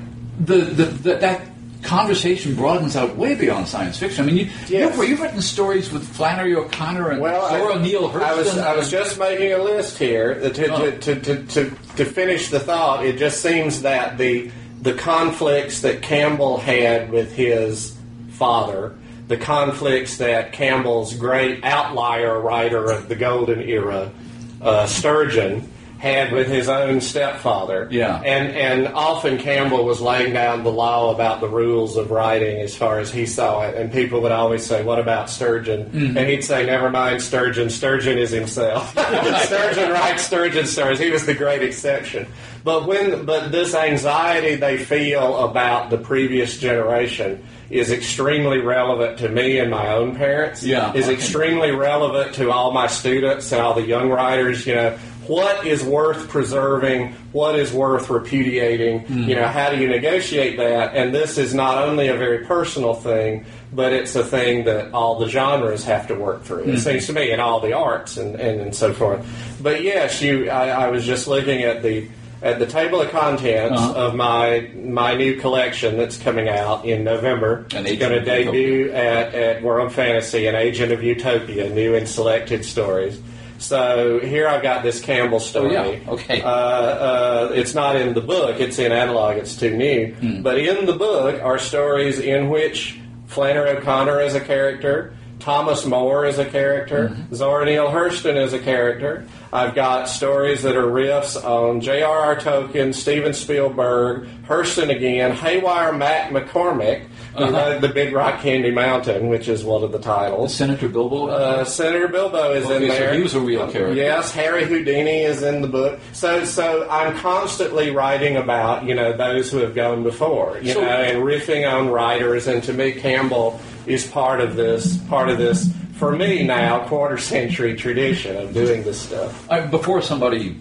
Speaker 2: the, the, the, that conversation broadens out way beyond science fiction. I mean, you,
Speaker 3: Yes.
Speaker 2: you've, you've written stories with Flannery O'Connor and
Speaker 3: Well, I-
Speaker 2: Zora Neale Hurston.
Speaker 3: I was I was just making a list here to to,
Speaker 2: Oh.
Speaker 3: to, to, to, to finish the thought. It just seems that the the conflicts that Campbell had with his father, the conflicts that Campbell's great outlier writer of the golden era, uh, Sturgeon. Had with his own stepfather,
Speaker 2: Yeah.
Speaker 3: and and often Campbell was laying down the law about the rules of writing as far as he saw it, and people would always say, "What about Sturgeon?"
Speaker 2: Mm-hmm.
Speaker 3: And he'd say, "Never mind Sturgeon. Sturgeon is himself. Sturgeon writes Sturgeon stories. He was the great exception." But when but this anxiety they feel about the previous generation is extremely relevant to me and my own parents.
Speaker 2: Yeah.
Speaker 3: is extremely relevant to all my students and all the young writers. You know, what is worth preserving? What is worth repudiating? You know, how do you negotiate that? And this is not only a very personal thing, but it's a thing that all the genres have to work through. It seems to me, and all the arts and, and, and so forth. But yes, you. I, I was just looking at the at the table of contents
Speaker 2: Uh-huh.
Speaker 3: of my my new collection that's coming out in November.
Speaker 2: An
Speaker 3: it's going to debut at, at World Fantasy, an agent of Utopia, new and selected stories. So here I've got this Campbell story.
Speaker 2: Oh, yeah. Okay.
Speaker 3: Uh, uh, it's not in the book; it's in analog. It's too new.
Speaker 2: Hmm.
Speaker 3: But in the book are stories in which Flannery O'Connor is a character. Thomas More is a character.
Speaker 2: Mm-hmm.
Speaker 3: Zora Neale Hurston is a character. I've got stories that are riffs on J.R.R. Tolkien, Steven Spielberg, Hurston again, Haywire Mac McClintock, who
Speaker 2: Uh-huh.
Speaker 3: wrote The Big Rock Candy Mountain, which is one of the titles.
Speaker 2: Senator Bilbo.
Speaker 3: Uh, Senator Bilbo is in
Speaker 2: Okay, so
Speaker 3: there.
Speaker 2: he was a real character.
Speaker 3: Yes, Harry Houdini is in the book. So, so I'm constantly writing about you know those who have gone before, you
Speaker 2: So-
Speaker 3: know, and riffing on writers. And to me, Campbell is part of this. Part of this for me now, quarter century tradition of doing this stuff.
Speaker 2: I, before somebody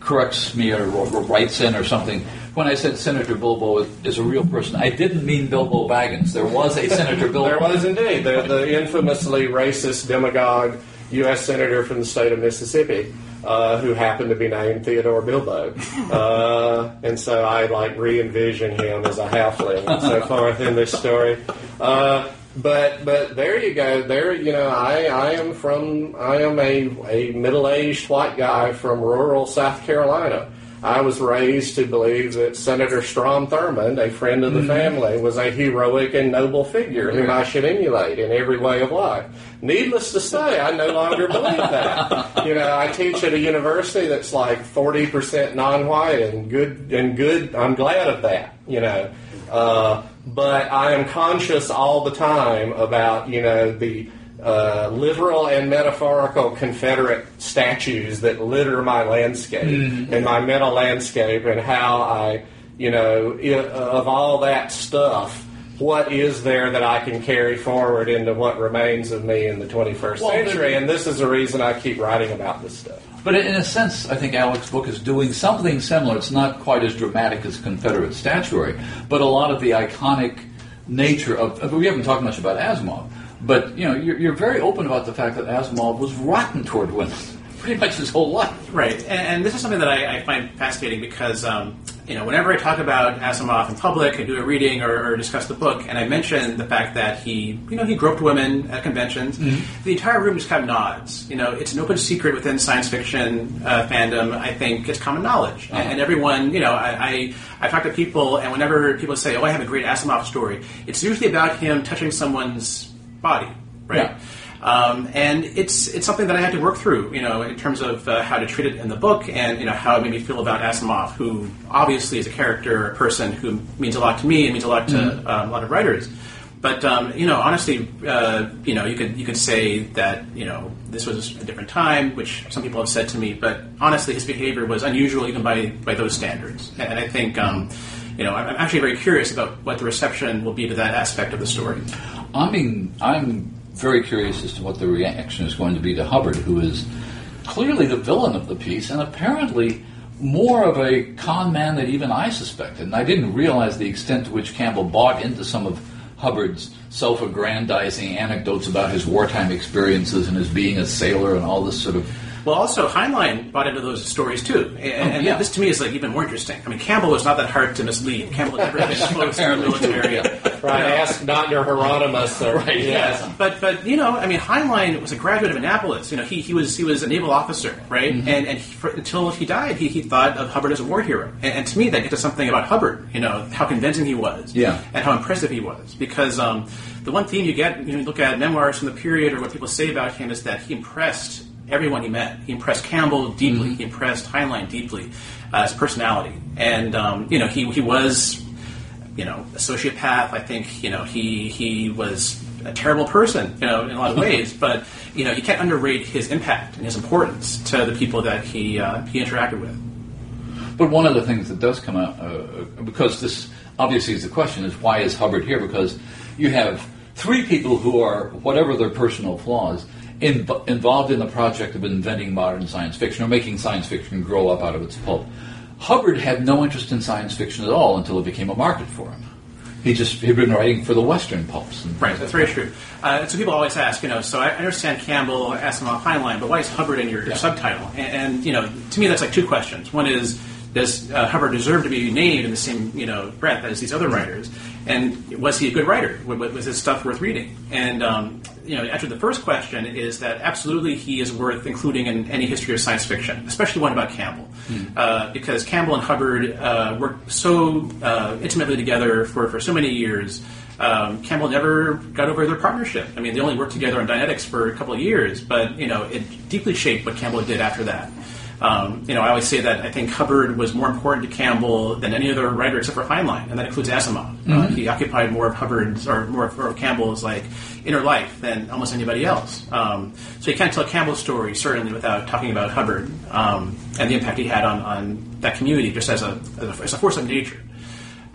Speaker 2: corrects me or, or writes in or something, when I said Senator Bilbo is, a real person, I didn't mean Bilbo Baggins. There was a Senator Bilbo.
Speaker 3: There was indeed the, the infamously racist demagogue U.S. senator from the state of Mississippi. Uh, who happened to be named Theodore Bilbo, uh, and so I like re-envision him as a halfling and so forth in this story. Uh, but but there you go. There you know I, I am from I am a, a middle-aged white guy from rural South Carolina. I was raised to believe that Senator Strom Thurmond, a friend of the family, was a heroic and noble figure whom I should emulate in every way of life. Needless to say, I no longer believe that. You know, I teach at a university that's like forty percent non-white and good and good. I'm glad of that. You know, uh, but I am conscious all the time about you know the uh, literal and metaphorical Confederate statues that litter my landscape and my mental landscape, and how I, you know, i- of all that stuff, what is there that I can carry forward into what remains of me in the 21st
Speaker 2: Well,
Speaker 3: century? And this is the reason I keep writing about this stuff.
Speaker 2: But in a sense, I think Alec's book is doing something similar. It's not quite as dramatic as Confederate statuary, but a lot of the iconic nature of. We haven't talked much about Asimov, but you know, you're, you're very open about the fact that Asimov was rotten toward women, pretty much his whole life.
Speaker 4: Right, and, and this is something that I, I find fascinating because um, you know whenever I talk about Asimov in public, I do a reading or, or discuss the book, and I mention the fact that he, you know, he groped women at conventions. The entire room just kind of nods. You know, it's an open secret within science fiction uh, fandom. I think it's common knowledge, and, and everyone, you know, I, I I talk to people, and whenever people say, "Oh, I have a great Asimov story," it's usually about him touching someone's body, right?
Speaker 2: Yeah.
Speaker 4: Um, and it's it's something that I had to work through, you know, in terms of uh, how to treat it in the book, and you know how it made me feel about Asimov, who obviously is a character, a person who means a lot to me and means a lot to um, a lot of writers. But um, you know, honestly, uh, you know, you could you could say that you know this was a different time, which some people have said to me. But honestly, his behavior was unusual even by by those standards, and I think. Um, you know, I'm I'm actually very curious about what the reception will be to that aspect of the story.
Speaker 2: I mean, I'm very curious as to what the reaction is going to be to Hubbard, who is clearly the villain of the piece, and apparently more of a con man than even I suspected. And I didn't realize the extent to which Campbell bought into some of Hubbard's self aggrandizing anecdotes about his wartime experiences and his being a sailor and all this sort of
Speaker 4: Well, also Heinlein bought into those stories too, and, and
Speaker 2: yeah.
Speaker 4: this to me is like even more interesting. I mean, Campbell was not that hard to mislead. Campbell never been exposed to the military.
Speaker 3: Right, ask Dr. Hieronymus. Or,
Speaker 2: Right,
Speaker 3: yes.
Speaker 4: Yes, but but you know, I mean, Heinlein was a graduate of Annapolis. You know, he, he was he was a naval officer, right? And and he, for, until he died, he, he thought of Hubbard as a war hero. And, and to me, that gets to something about Hubbard. You know, how convincing he was,
Speaker 2: Yeah.
Speaker 4: and how impressive he was. Because um, the one theme you get, you know, you look at memoirs from the period or what people say about him is that he impressed everyone he met. He impressed Campbell deeply. He impressed Heinlein deeply, uh, his personality, and um, you know, he he was you know, a sociopath. I think, you know, he he was a terrible person, you know, in a lot of ways. But you know, you can't underrate his impact and his importance to the people that he uh, he interacted with.
Speaker 2: But one of the things that does come out, uh, because this obviously is the question, is why is Hubbard here? Because you have three people who are, whatever their personal flaws, in, involved in the project of inventing modern science fiction or making science fiction grow up out of its pulp. Hubbard had no interest in science fiction at all until it became a market for him. He just he'd been writing for the Western pulps. And
Speaker 4: Right, that's very true. Uh, so people always ask, you know, so I understand Campbell, asked him Asimov, Heinlein, but why is Hubbard in your, your subtitle? And, and, you know, to me that's like two questions. One is, does uh, Hubbard deserve to be named in the same, you know, breath as these other writers? And was he a good writer? Was, was his stuff worth reading? And, um, you know, the answer the first question is that absolutely he is worth including in any history of science fiction, especially one about Campbell. Uh, because Campbell and Hubbard uh, worked so uh, intimately together for, for so many years. Um, Campbell never got over their partnership. I mean, they only worked together on Dianetics for a couple of years, but you know, it deeply shaped what Campbell did after that. Um, you know, I always say that I think Hubbard was more important to Campbell than any other writer except for Heinlein, and that includes Asimov. Uh, he occupied more of Hubbard's or more of, more of Campbell's like inner life than almost anybody else. Um, so you can't tell Campbell's story certainly without talking about Hubbard um, and the impact he had on, on that community just as a, as a, as a force of nature.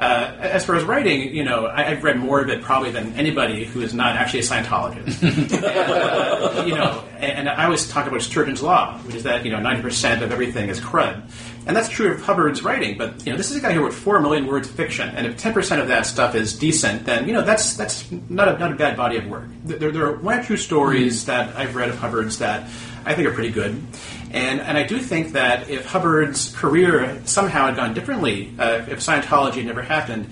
Speaker 4: Uh, as far as writing, you know, I, I've read more of it probably than anybody who is not actually a Scientologist. And, you know, and, and I always talk about Sturgeon's law, which is that you know ninety percent of everything is crud, and that's true of Hubbard's writing. But you know, this is a guy who wrote four million words of fiction, and if ten percent of that stuff is decent, then you know that's that's not a not a bad body of work. There, there are one or two stories that I've read of Hubbard's that I think are pretty good. And, and I do think that if Hubbard's career somehow had gone differently, uh, if Scientology never happened,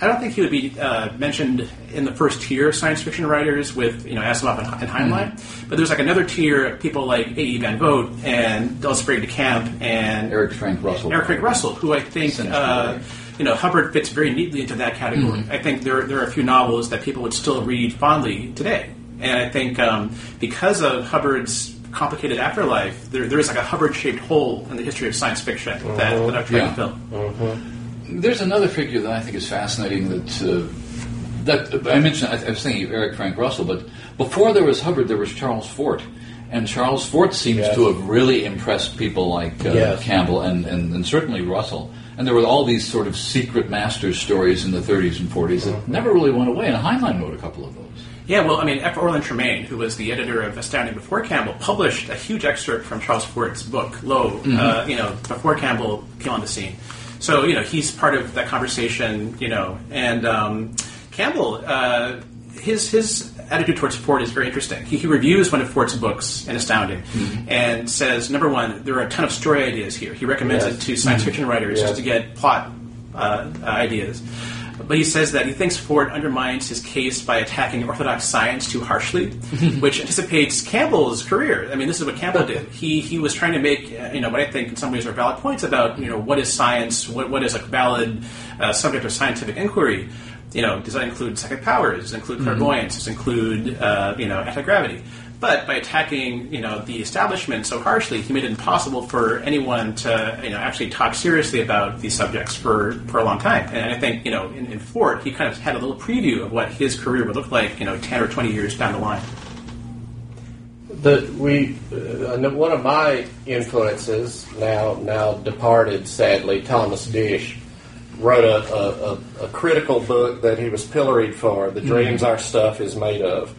Speaker 4: I don't think he would be uh, mentioned in the first tier of science fiction writers with you know Asimov and, and Heinlein. But there's like another tier of people like A.E. Van Vogt and L. Sprague de Camp and
Speaker 2: Eric Frank Russell.
Speaker 4: Eric Craig Russell, who I think uh, you know Hubbard fits very neatly into that category. I think there there are a few novels that people would still read fondly today, and I think um, because of Hubbard's complicated afterlife, there, there is like a Hubbard-shaped hole in the history of science fiction that, that I've tried
Speaker 2: Yeah.
Speaker 4: to fill.
Speaker 2: There's another figure that I think is fascinating that uh, that I mentioned. I, I was thinking of Eric Frank Russell, but before there was Hubbard, there was Charles Fort, and Charles Fort seems
Speaker 3: Yes.
Speaker 2: to have really impressed people like uh,
Speaker 3: Yes.
Speaker 2: Campbell and, and, and certainly Russell. And there were all these sort of secret masters stories in the 30s and 40s that never really went away. And Heinlein wrote a couple of those.
Speaker 4: Yeah, well, I mean, F. Orlin Tremaine, who was the editor of Astounding Before Campbell, published a huge excerpt from Charles Fort's book, Lo!, uh, you know, before Campbell came on the scene. So, you know, he's part of that conversation, you know, and um, Campbell, uh, his his attitude towards Fort is very interesting. He, he reviews one of Fort's books in Astounding and says, number one, there are a ton of story ideas here. He recommends
Speaker 3: Yes.
Speaker 4: it to science fiction writers
Speaker 3: Yes.
Speaker 4: just to get plot uh, uh, ideas. But he says that he thinks Fort undermines his case by attacking orthodox science too harshly, which anticipates Campbell's career. I mean, this is what Campbell did. He he was trying to make uh, you know what I think in some ways are valid points about you know what is science, what what is a valid uh, subject of scientific inquiry. You know, does that include psychic powers? Does it include clairvoyance? Does it include uh, you know anti gravity? But by attacking, you know, the establishment so harshly, he made it impossible for anyone to, you know, actually talk seriously about these subjects for, for a long time. And I think, you know, in, in Fort, he kind of had a little preview of what his career would look like, you know, ten or twenty years down the line.
Speaker 3: The, we uh, one of my influences now now departed sadly Thomas Disch wrote a, a, a, a critical book that he was pilloried for the dreams our stuff is made of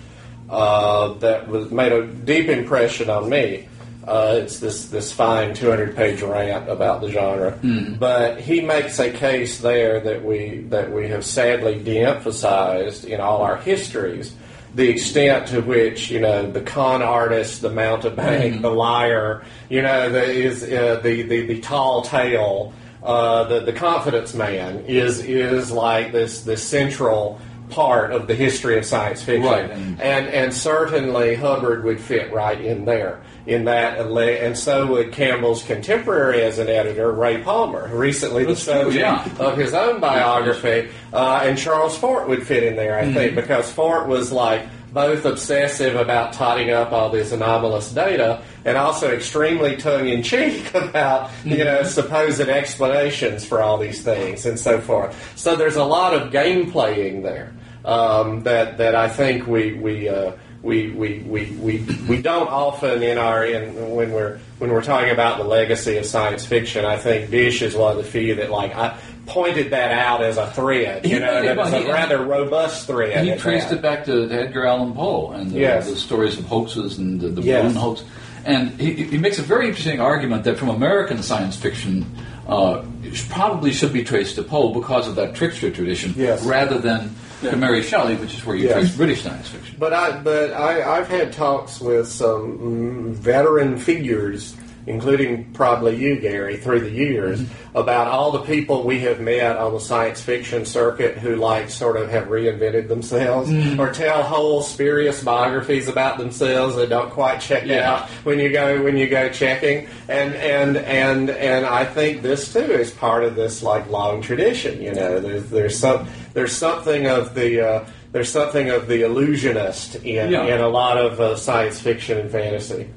Speaker 3: uh, that was made a deep impression on me. Uh, it's this this fine 200 page rant about the genre, but he makes a case there that we that we have sadly de-emphasized in all our histories. The extent to which you know the con artist, the mountebank, the liar, you know, the, is uh, the, the the tall tale, uh, the the confidence man is is like this this central part of the history of science fiction,
Speaker 2: Right, and-
Speaker 3: and certainly Hubbard would fit right in there in that, and so would Campbell's contemporary as an editor, Ray Palmer, who recently
Speaker 2: That's
Speaker 3: disposed
Speaker 2: true, yeah.
Speaker 3: of his own biography, uh, and Charles Fort would fit in there, I think,
Speaker 2: Mm-hmm.
Speaker 3: because Fort was like both obsessive about totting up all this anomalous data and also extremely tongue in cheek about you know
Speaker 2: Mm-hmm.
Speaker 3: supposed explanations for all these things and so forth. So there's a lot of game playing there um, that that I think we we. Uh, we, we, we, we, we don't often in our in when we're when we're talking about the legacy of science fiction. I think Disch is one of the few that like I pointed that out as a thread. You
Speaker 2: He-
Speaker 3: know, that
Speaker 2: well,
Speaker 3: it's a
Speaker 2: he-
Speaker 3: rather robust thread.
Speaker 2: he traced
Speaker 3: that.
Speaker 2: it back to, to Edgar Allan Poe and the,
Speaker 3: Yes.
Speaker 2: the stories of hoaxes and the, the
Speaker 3: Yes.
Speaker 2: balloon hoax. And he, he makes a very interesting argument that from American science fiction, uh, probably should be traced to Poe because of that trickster tradition,
Speaker 3: Yes.
Speaker 2: rather than to Mary Shelley, which is where you
Speaker 3: Yes.
Speaker 2: trace British science fiction.
Speaker 3: But I but I, I've had talks with some veteran figures, including probably you, Gary, through the years, about all the people we have met on the science fiction circuit who like sort of have reinvented themselves or tell whole spurious biographies about themselves that don't quite check
Speaker 2: Yeah.
Speaker 3: out when you go when you go checking. And and and and I think this too is part of this like long tradition. You know, there's there's some there's something of the uh, there's something of the illusionist in,
Speaker 2: Yeah.
Speaker 3: in a lot of uh, science fiction and fantasy.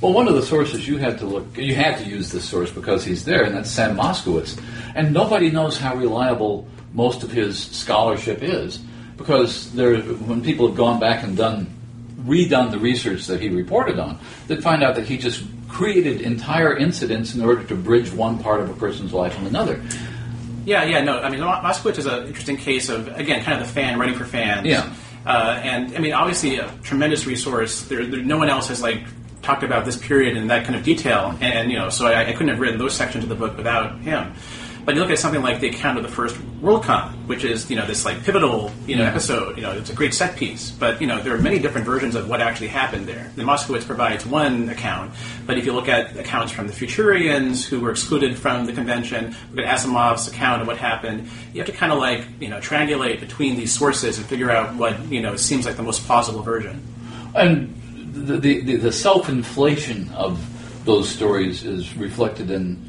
Speaker 2: Well, one of the sources you had to look, you had to use this source because he's there, and that's Sam Moskowitz. And nobody knows how reliable most of his scholarship is because there, when people have gone back and done, redone the research that he reported on, they find out that he just created entire incidents in order to bridge one part of a person's life and another.
Speaker 4: Yeah, yeah, no. I mean, Moskowitz is an interesting case of again, kind of the fan writing for fans.
Speaker 2: Yeah.
Speaker 4: Uh, and I mean, obviously, a tremendous resource. There, there, no one else has like talked about this period in that kind of detail, and, you know, so I, I couldn't have written those sections of the book without him. But you look at something like the account of the first WorldCon, which is you know this like pivotal you know episode. You know, it's a great set piece, but you know there are many different versions of what actually happened there. The Moskowitz provides one account, but if you look at accounts from the Futurians who were excluded from the convention, look at Asimov's account of what happened, you have to kind of like you know triangulate between these sources and figure out what you know seems like the most plausible version.
Speaker 2: And the, the, self inflation of those stories is reflected in,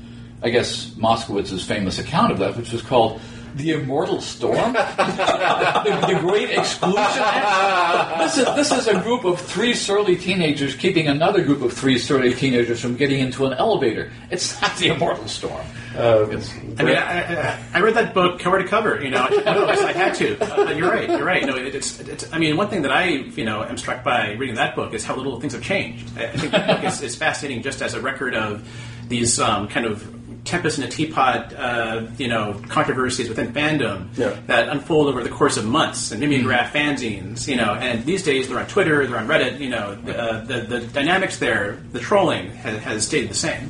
Speaker 2: I guess, Moskowitz's famous account of that, which was called The Immortal Storm? the, the Great Exclusion Act? This is, this is a group of three surly teenagers keeping another group of three surly teenagers from getting into an elevator. It's not The Immortal Storm. It's-
Speaker 4: I mean, I, I, I read that book cover to cover. You know, I, I had to. Uh, you're right. You're right. No, it, it's, it's. I mean, one thing that I, you know, am struck by reading that book is how little things have changed. I, I think that book is, is fascinating just as a record of these um, kind of tempest in a teapot, uh, you know, controversies within fandom
Speaker 1: Yeah.
Speaker 4: that unfold over the course of months and mimeograph fanzines. You know, and these days they're on Twitter, they're on Reddit. You know, uh, the the dynamics there, the trolling has, has stayed the same.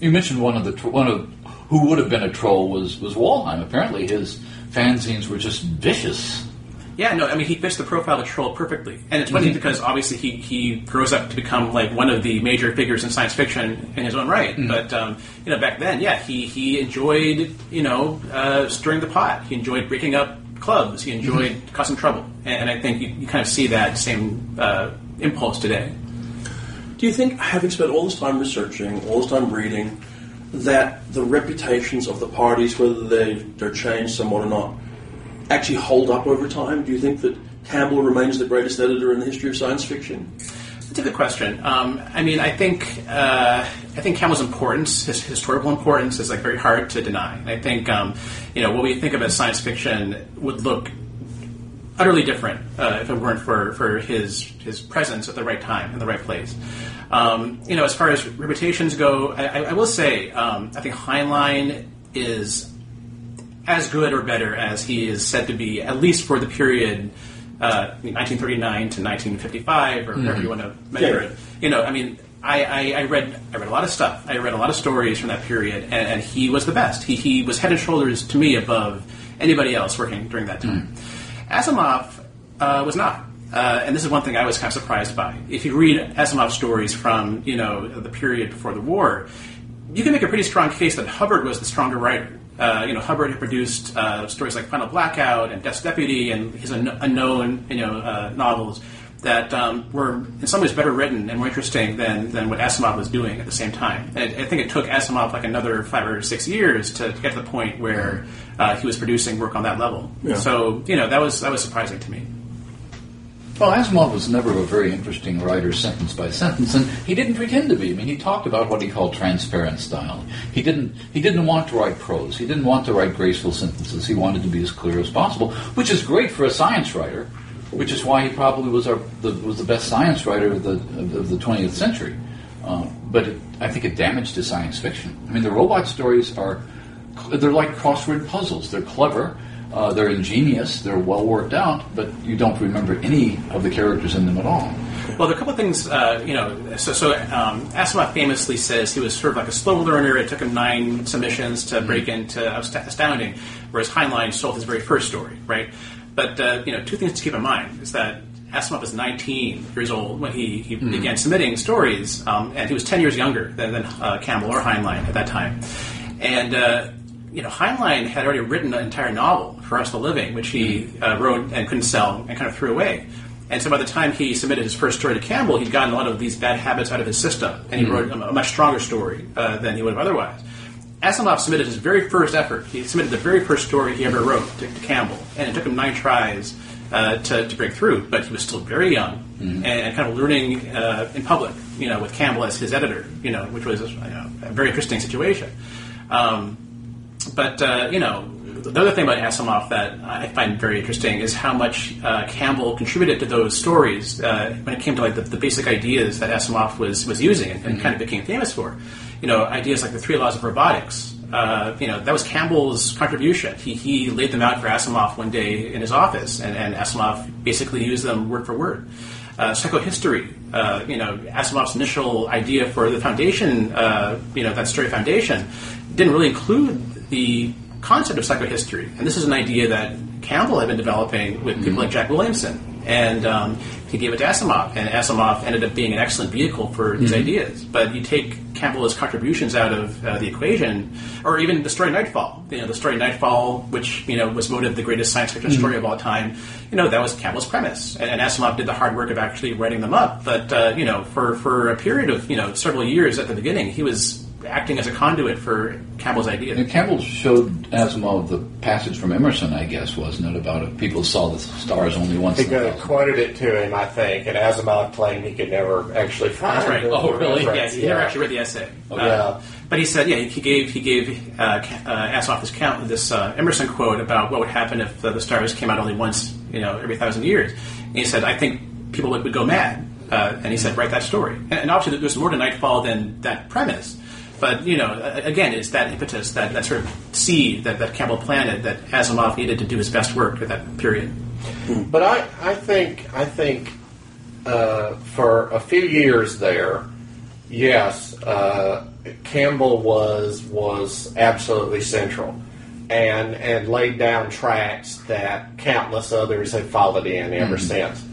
Speaker 2: You mentioned one of the tr- one of who would have been a troll was was Wollheim. Apparently, his fanzines were just vicious.
Speaker 4: Yeah, no, I mean he fits the profile of troll perfectly, and it's funny because obviously he, he grows up to become like one of the major figures in science fiction in his own right. But um, you know, back then, yeah, he he enjoyed you know uh, stirring the pot. He enjoyed breaking up clubs. He enjoyed causing trouble, and, and I think you, you kind of see that same uh, impulse today.
Speaker 1: Do you think, having spent all this time researching, all this time reading, that the reputations of the parties, whether they, they're changed somewhat or not, actually hold up over time? Do you think that Campbell remains the greatest editor in the history of science fiction?
Speaker 4: That's a good question. Um, I mean, I think uh, I think Campbell's importance, his historical importance, is like very hard to deny. I think um, you know what we think of as science fiction would look utterly different uh, if it weren't for, for his his presence at the right time in the right place. Um, you know, as far as reputations go, I, I- I will say um, I think Heinlein is as good or better as he is said to be, at least for the period uh, 1939 to 1955, or whatever you want to measure
Speaker 1: Yeah.
Speaker 4: it. You know, I mean, I, I, I read I read a lot of stuff. I read a lot of stories from that period, and, and he was the best. He, he was head and shoulders to me above anybody else working during that time. Asimov uh, was not. Uh, and this is one thing I was kind of surprised by. If you read Asimov stories from you know the period before the war, you can make a pretty strong case that Hubbard was the stronger writer. Uh, you know, Hubbard had produced uh, stories like Final Blackout and Death's Deputy and his un- unknown you know uh, novels that um, were in some ways better written and more interesting than, than what Asimov was doing at the same time. And I think it took Asimov like another five or six years to, to get to the point where uh, he was producing work on that level.
Speaker 1: Yeah.
Speaker 4: So you know that was that was surprising to me.
Speaker 2: Well, Asimov was never a very interesting writer, sentence by sentence, and he didn't pretend to be. I mean, he talked about what he called transparent style. He didn't. He didn't want to write prose. He didn't want to write graceful sentences. He wanted to be as clear as possible, which is great for a science writer. Which is why he probably was our the, was the best science writer of the of the 20th century. Uh, but it, I think it damaged his science fiction. I mean, the robot stories are they're like crossword puzzles. They're clever. Uh, they're ingenious, they're well worked out, but you don't remember any of the characters in them at all.
Speaker 4: Well, there are a couple of things, uh, you know. So, so um, Asimov famously says he was sort of like a slow learner. It took him nine submissions to break into Astounding, whereas Heinlein sold his very first story, right? But uh, you know, two things to keep in mind is that Asimov was 19 years old when he, he began submitting stories, um, and he was 10 years younger than, than uh, Campbell or Heinlein at that time. And uh, you know, Heinlein had already written an entire novel for Us the Living, which he uh, wrote and couldn't sell and kind of threw away. And so by the time he submitted his first story to Campbell, he'd gotten a lot of these bad habits out of his system, and he wrote a, much stronger story uh, than he would have otherwise. Asimov submitted his very first effort. He submitted the very first story he ever wrote to, to Campbell, and it took him nine tries uh, to, to break through. But he was still very young and, and kind of learning uh, in public, you know, with Campbell as his editor, you know, which was you know, a very interesting situation. Um, but uh, you know, the other thing about Asimov that I find very interesting is how much uh, Campbell contributed to those stories uh, when it came to like the, the basic ideas that Asimov was was using and, and kind of became famous for. You know, ideas like the three laws of robotics. Uh, you know, that was Campbell's contribution. He, he laid them out for Asimov one day in his office, and, and Asimov basically used them word for word. Uh, psychohistory, uh, you know, Asimov's initial idea for the foundation, uh, you know, that story foundation, didn't really include the concept of psychohistory. And this is an idea that Campbell had been developing with people like Jack Williamson. And um, he gave it to Asimov, and Asimov ended up being an excellent vehicle for his ideas. But you take Campbell's contributions out of uh, the equation, or even the story Nightfall. You know, the story Nightfall, which you know was voted the greatest science fiction story of all time. You know, that was Campbell's premise, and, and Asimov did the hard work of actually writing them up. But uh, you know, for for a period of you know several years at the beginning, he was acting as a conduit for Campbell's ideas.
Speaker 2: And Campbell showed Asimov the passage from Emerson, I guess, wasn't it? About it? People saw the stars only once.
Speaker 3: He
Speaker 2: in a
Speaker 3: quoted it to him, I think, and Asimov claimed he could never actually find
Speaker 4: That's right.
Speaker 2: Oh, really?
Speaker 3: reference.
Speaker 4: Yeah, he never actually read the essay. Uh,
Speaker 3: yeah.
Speaker 4: But he said, yeah, he gave he gave uh, uh, Asimov this count this uh, Emerson quote about what would happen if uh, the stars came out only once, you know, every thousand years. And he said, I think people would, would go mad. Uh, and he said, write that story. And, and obviously, there's more to Nightfall than that premise. But you know, again, it's that impetus, that, that sort of seed that, that Campbell planted that Asimov needed to do his best work at that period.
Speaker 3: But I, I think I think uh, for a few years there, yes, uh, Campbell was was absolutely central, and and laid down tracks that countless others have followed in ever since.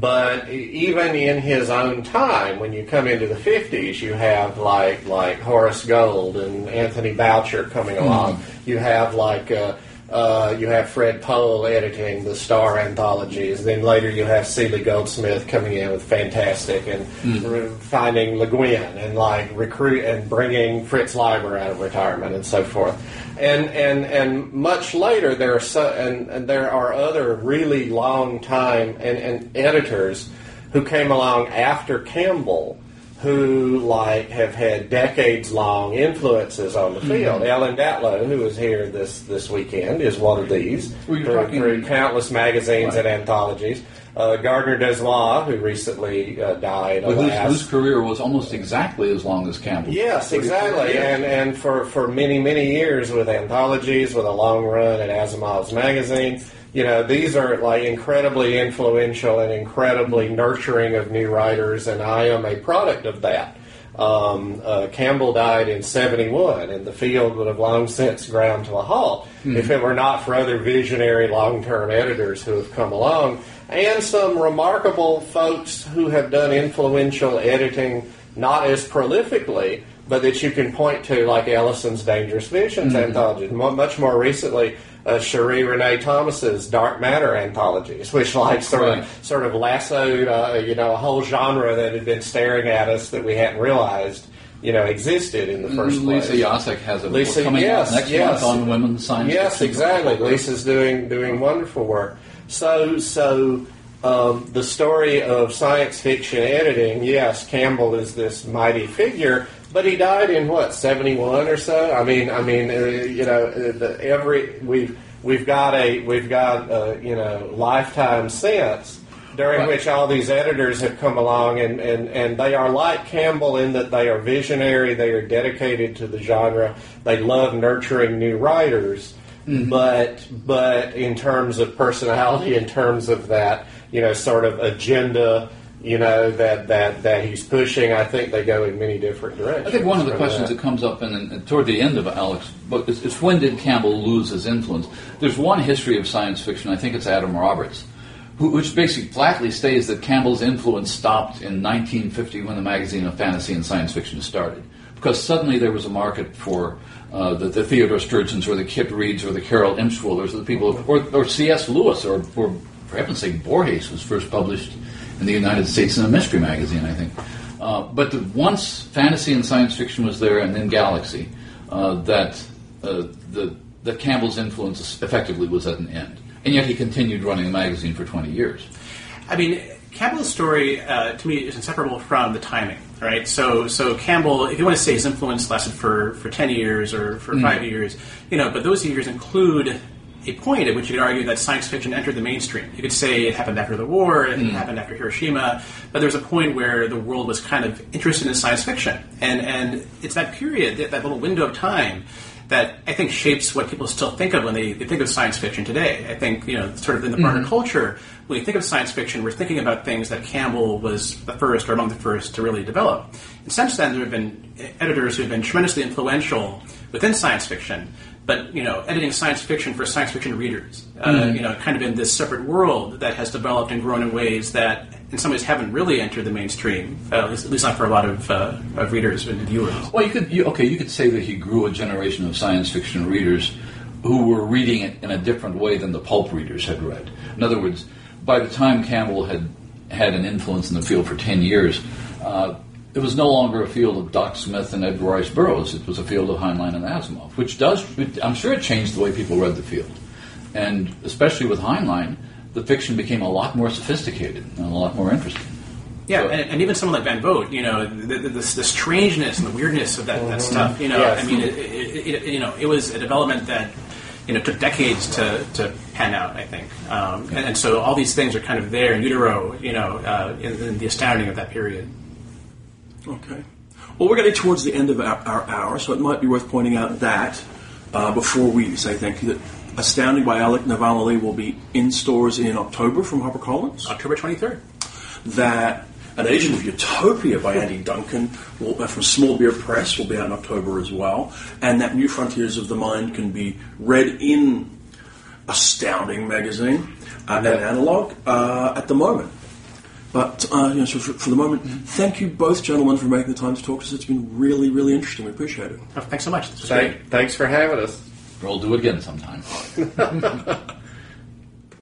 Speaker 3: But even in his own time, when you come into the fifties, you have like like Horace Gold and Anthony Boucher coming along. You have like uh, uh, you have Fred Pohl editing the Star anthologies. Then later you have Cele Goldsmith coming in with Fantastic and re- finding Le Guin and like recruit and bringing Fritz Leiber out of retirement and so forth. And and and much later there are so and, and there are other really long time and, and editors who came along after Campbell who like have had decades long influences on the field. Ellen Datlow, who was here this this weekend, is one of these
Speaker 2: Well,
Speaker 3: through,
Speaker 2: talking-
Speaker 3: through countless magazines
Speaker 2: Right.
Speaker 3: and anthologies. Uh, Gardner Dozois, who recently uh, died,
Speaker 2: But whose, whose career was almost exactly as long as Campbell's.
Speaker 3: Yes, exactly. And and for, for many, many years with anthologies, with a long run at Asimov's magazine, you know, these are like incredibly influential and incredibly nurturing of new writers, and I am a product of that. Um, uh, Campbell died in 71, and the field would have long since ground to a halt if it were not for other visionary long term editors who have come along and some remarkable folks who have done influential editing not as prolifically, but that you can point to, like Ellison's Dangerous Visions anthology. Mo- much more recently, uh, Sheree Renee Thomas's Dark Matter anthologies, which like sort
Speaker 2: Right.
Speaker 3: of sort of lassoed, uh, you know, a whole genre that had been staring at us that we hadn't realized, you know, existed in the first
Speaker 2: Lisa
Speaker 3: place.
Speaker 2: Yaszek has a
Speaker 3: Lisa-
Speaker 2: book coming
Speaker 3: yes,
Speaker 2: out next
Speaker 3: yes.
Speaker 2: month on women's science
Speaker 3: Yes, exactly. Lisa's doing doing wonderful work. So so um, the story of science fiction editing. Yes, Campbell is this mighty figure, but he died in what seventy one or so. I mean, I mean, uh, you know, uh, the, every we've we've got a we've got uh, you know lifetime since. During
Speaker 2: Right.
Speaker 3: which all these editors have come along, and, and, and they are like Campbell in that they are visionary, they are dedicated to the genre, they love nurturing new writers but but in terms of personality, in terms of that you know sort of agenda, you know that that that he's pushing, I think they go in many different directions.
Speaker 2: I think one of the questions that. comes up in, in, toward the end of Alec's book is, is when did Campbell lose his influence? There's one history of science fiction, I think it's Adam Roberts, who, which basically flatly states that Campbell's influence stopped in 1950 when the magazine of fantasy and science fiction started. Because suddenly there was a market for uh, the, the Theodore Sturgeons or the Kit Reeds or the Carol Emshwillers, or the people, or, or C.S. Lewis, or, or for heaven's sake, Borges was first published in the United States in a mystery magazine, I think. Uh, but the, once fantasy and science fiction was there, and then Galaxy, uh, that uh, the that Campbell's influence effectively was at an end, and yet he continued running the magazine for twenty years.
Speaker 4: I mean, Campbell's story uh, to me is inseparable from the timing, right? So, so Campbell, if you want to say his influence lasted for, for ten years or for five years, you know, but those years include a point at which you could argue that science fiction entered the mainstream. You could say it happened after the war, it hmm. happened after Hiroshima, but there was a point where the world was kind of interested in science fiction, and and it's that period, that, that little window of time. That I think shapes what people still think of when they, they think of science fiction today. I think, you know, sort of in the broader hmm. culture, when you think of science fiction, we're thinking about things that Campbell was the first or among the first to really develop. And since then, there have been editors who have been tremendously influential within science fiction, but you know, editing science fiction for science fiction readers, uh, you know, kind of in this separate world that has developed and grown in ways that, in some ways, haven't really entered the mainstream, uh, at, least, at least not for a lot of, uh, of readers and viewers.
Speaker 2: Well, you could you, okay. You could say that he grew a generation of science fiction readers who were reading it in a different way than the pulp readers had read. In other words, by the time Campbell had had an influence in the field for ten years, uh, it was no longer a field of Doc Smith and Edgar Rice Burroughs. It was a field of Heinlein and Asimov, which does. I'm sure it changed the way people read the field, and especially with Heinlein, the fiction became a lot more sophisticated and a lot more interesting.
Speaker 4: Yeah,
Speaker 2: So-
Speaker 4: and, and even someone like Van Vogt, you know, the, the, the, the strangeness and the weirdness of that, that stuff, you know,
Speaker 3: Yes.
Speaker 4: I mean, it, it, it, you know, it was a development that, you know, took decades to, to pan out, I think. Um, and, and so all these things are kind of there in utero, you know, uh, in, in the astounding of that period.
Speaker 1: Okay. Well, we're getting towards the end of our, our hour, so it might be worth pointing out that uh, before we say thank you, that Astounding by Alec Nevala-Lee will be in stores in October from HarperCollins.
Speaker 4: October 23rd.
Speaker 1: That An Agent of Utopia by Andy Duncan will, uh, from Small Beer Press will be out in October as well. And that New Frontiers of the Mind can be read in Astounding magazine uh, and analog uh, at the moment. But uh, you know, so for, for the moment, thank you both gentlemen for making the time to talk to us. It's been really, really interesting. We appreciate it.
Speaker 4: Oh, thanks so much. This.
Speaker 3: Thank, thanks for having us.
Speaker 2: We'll do it again sometime.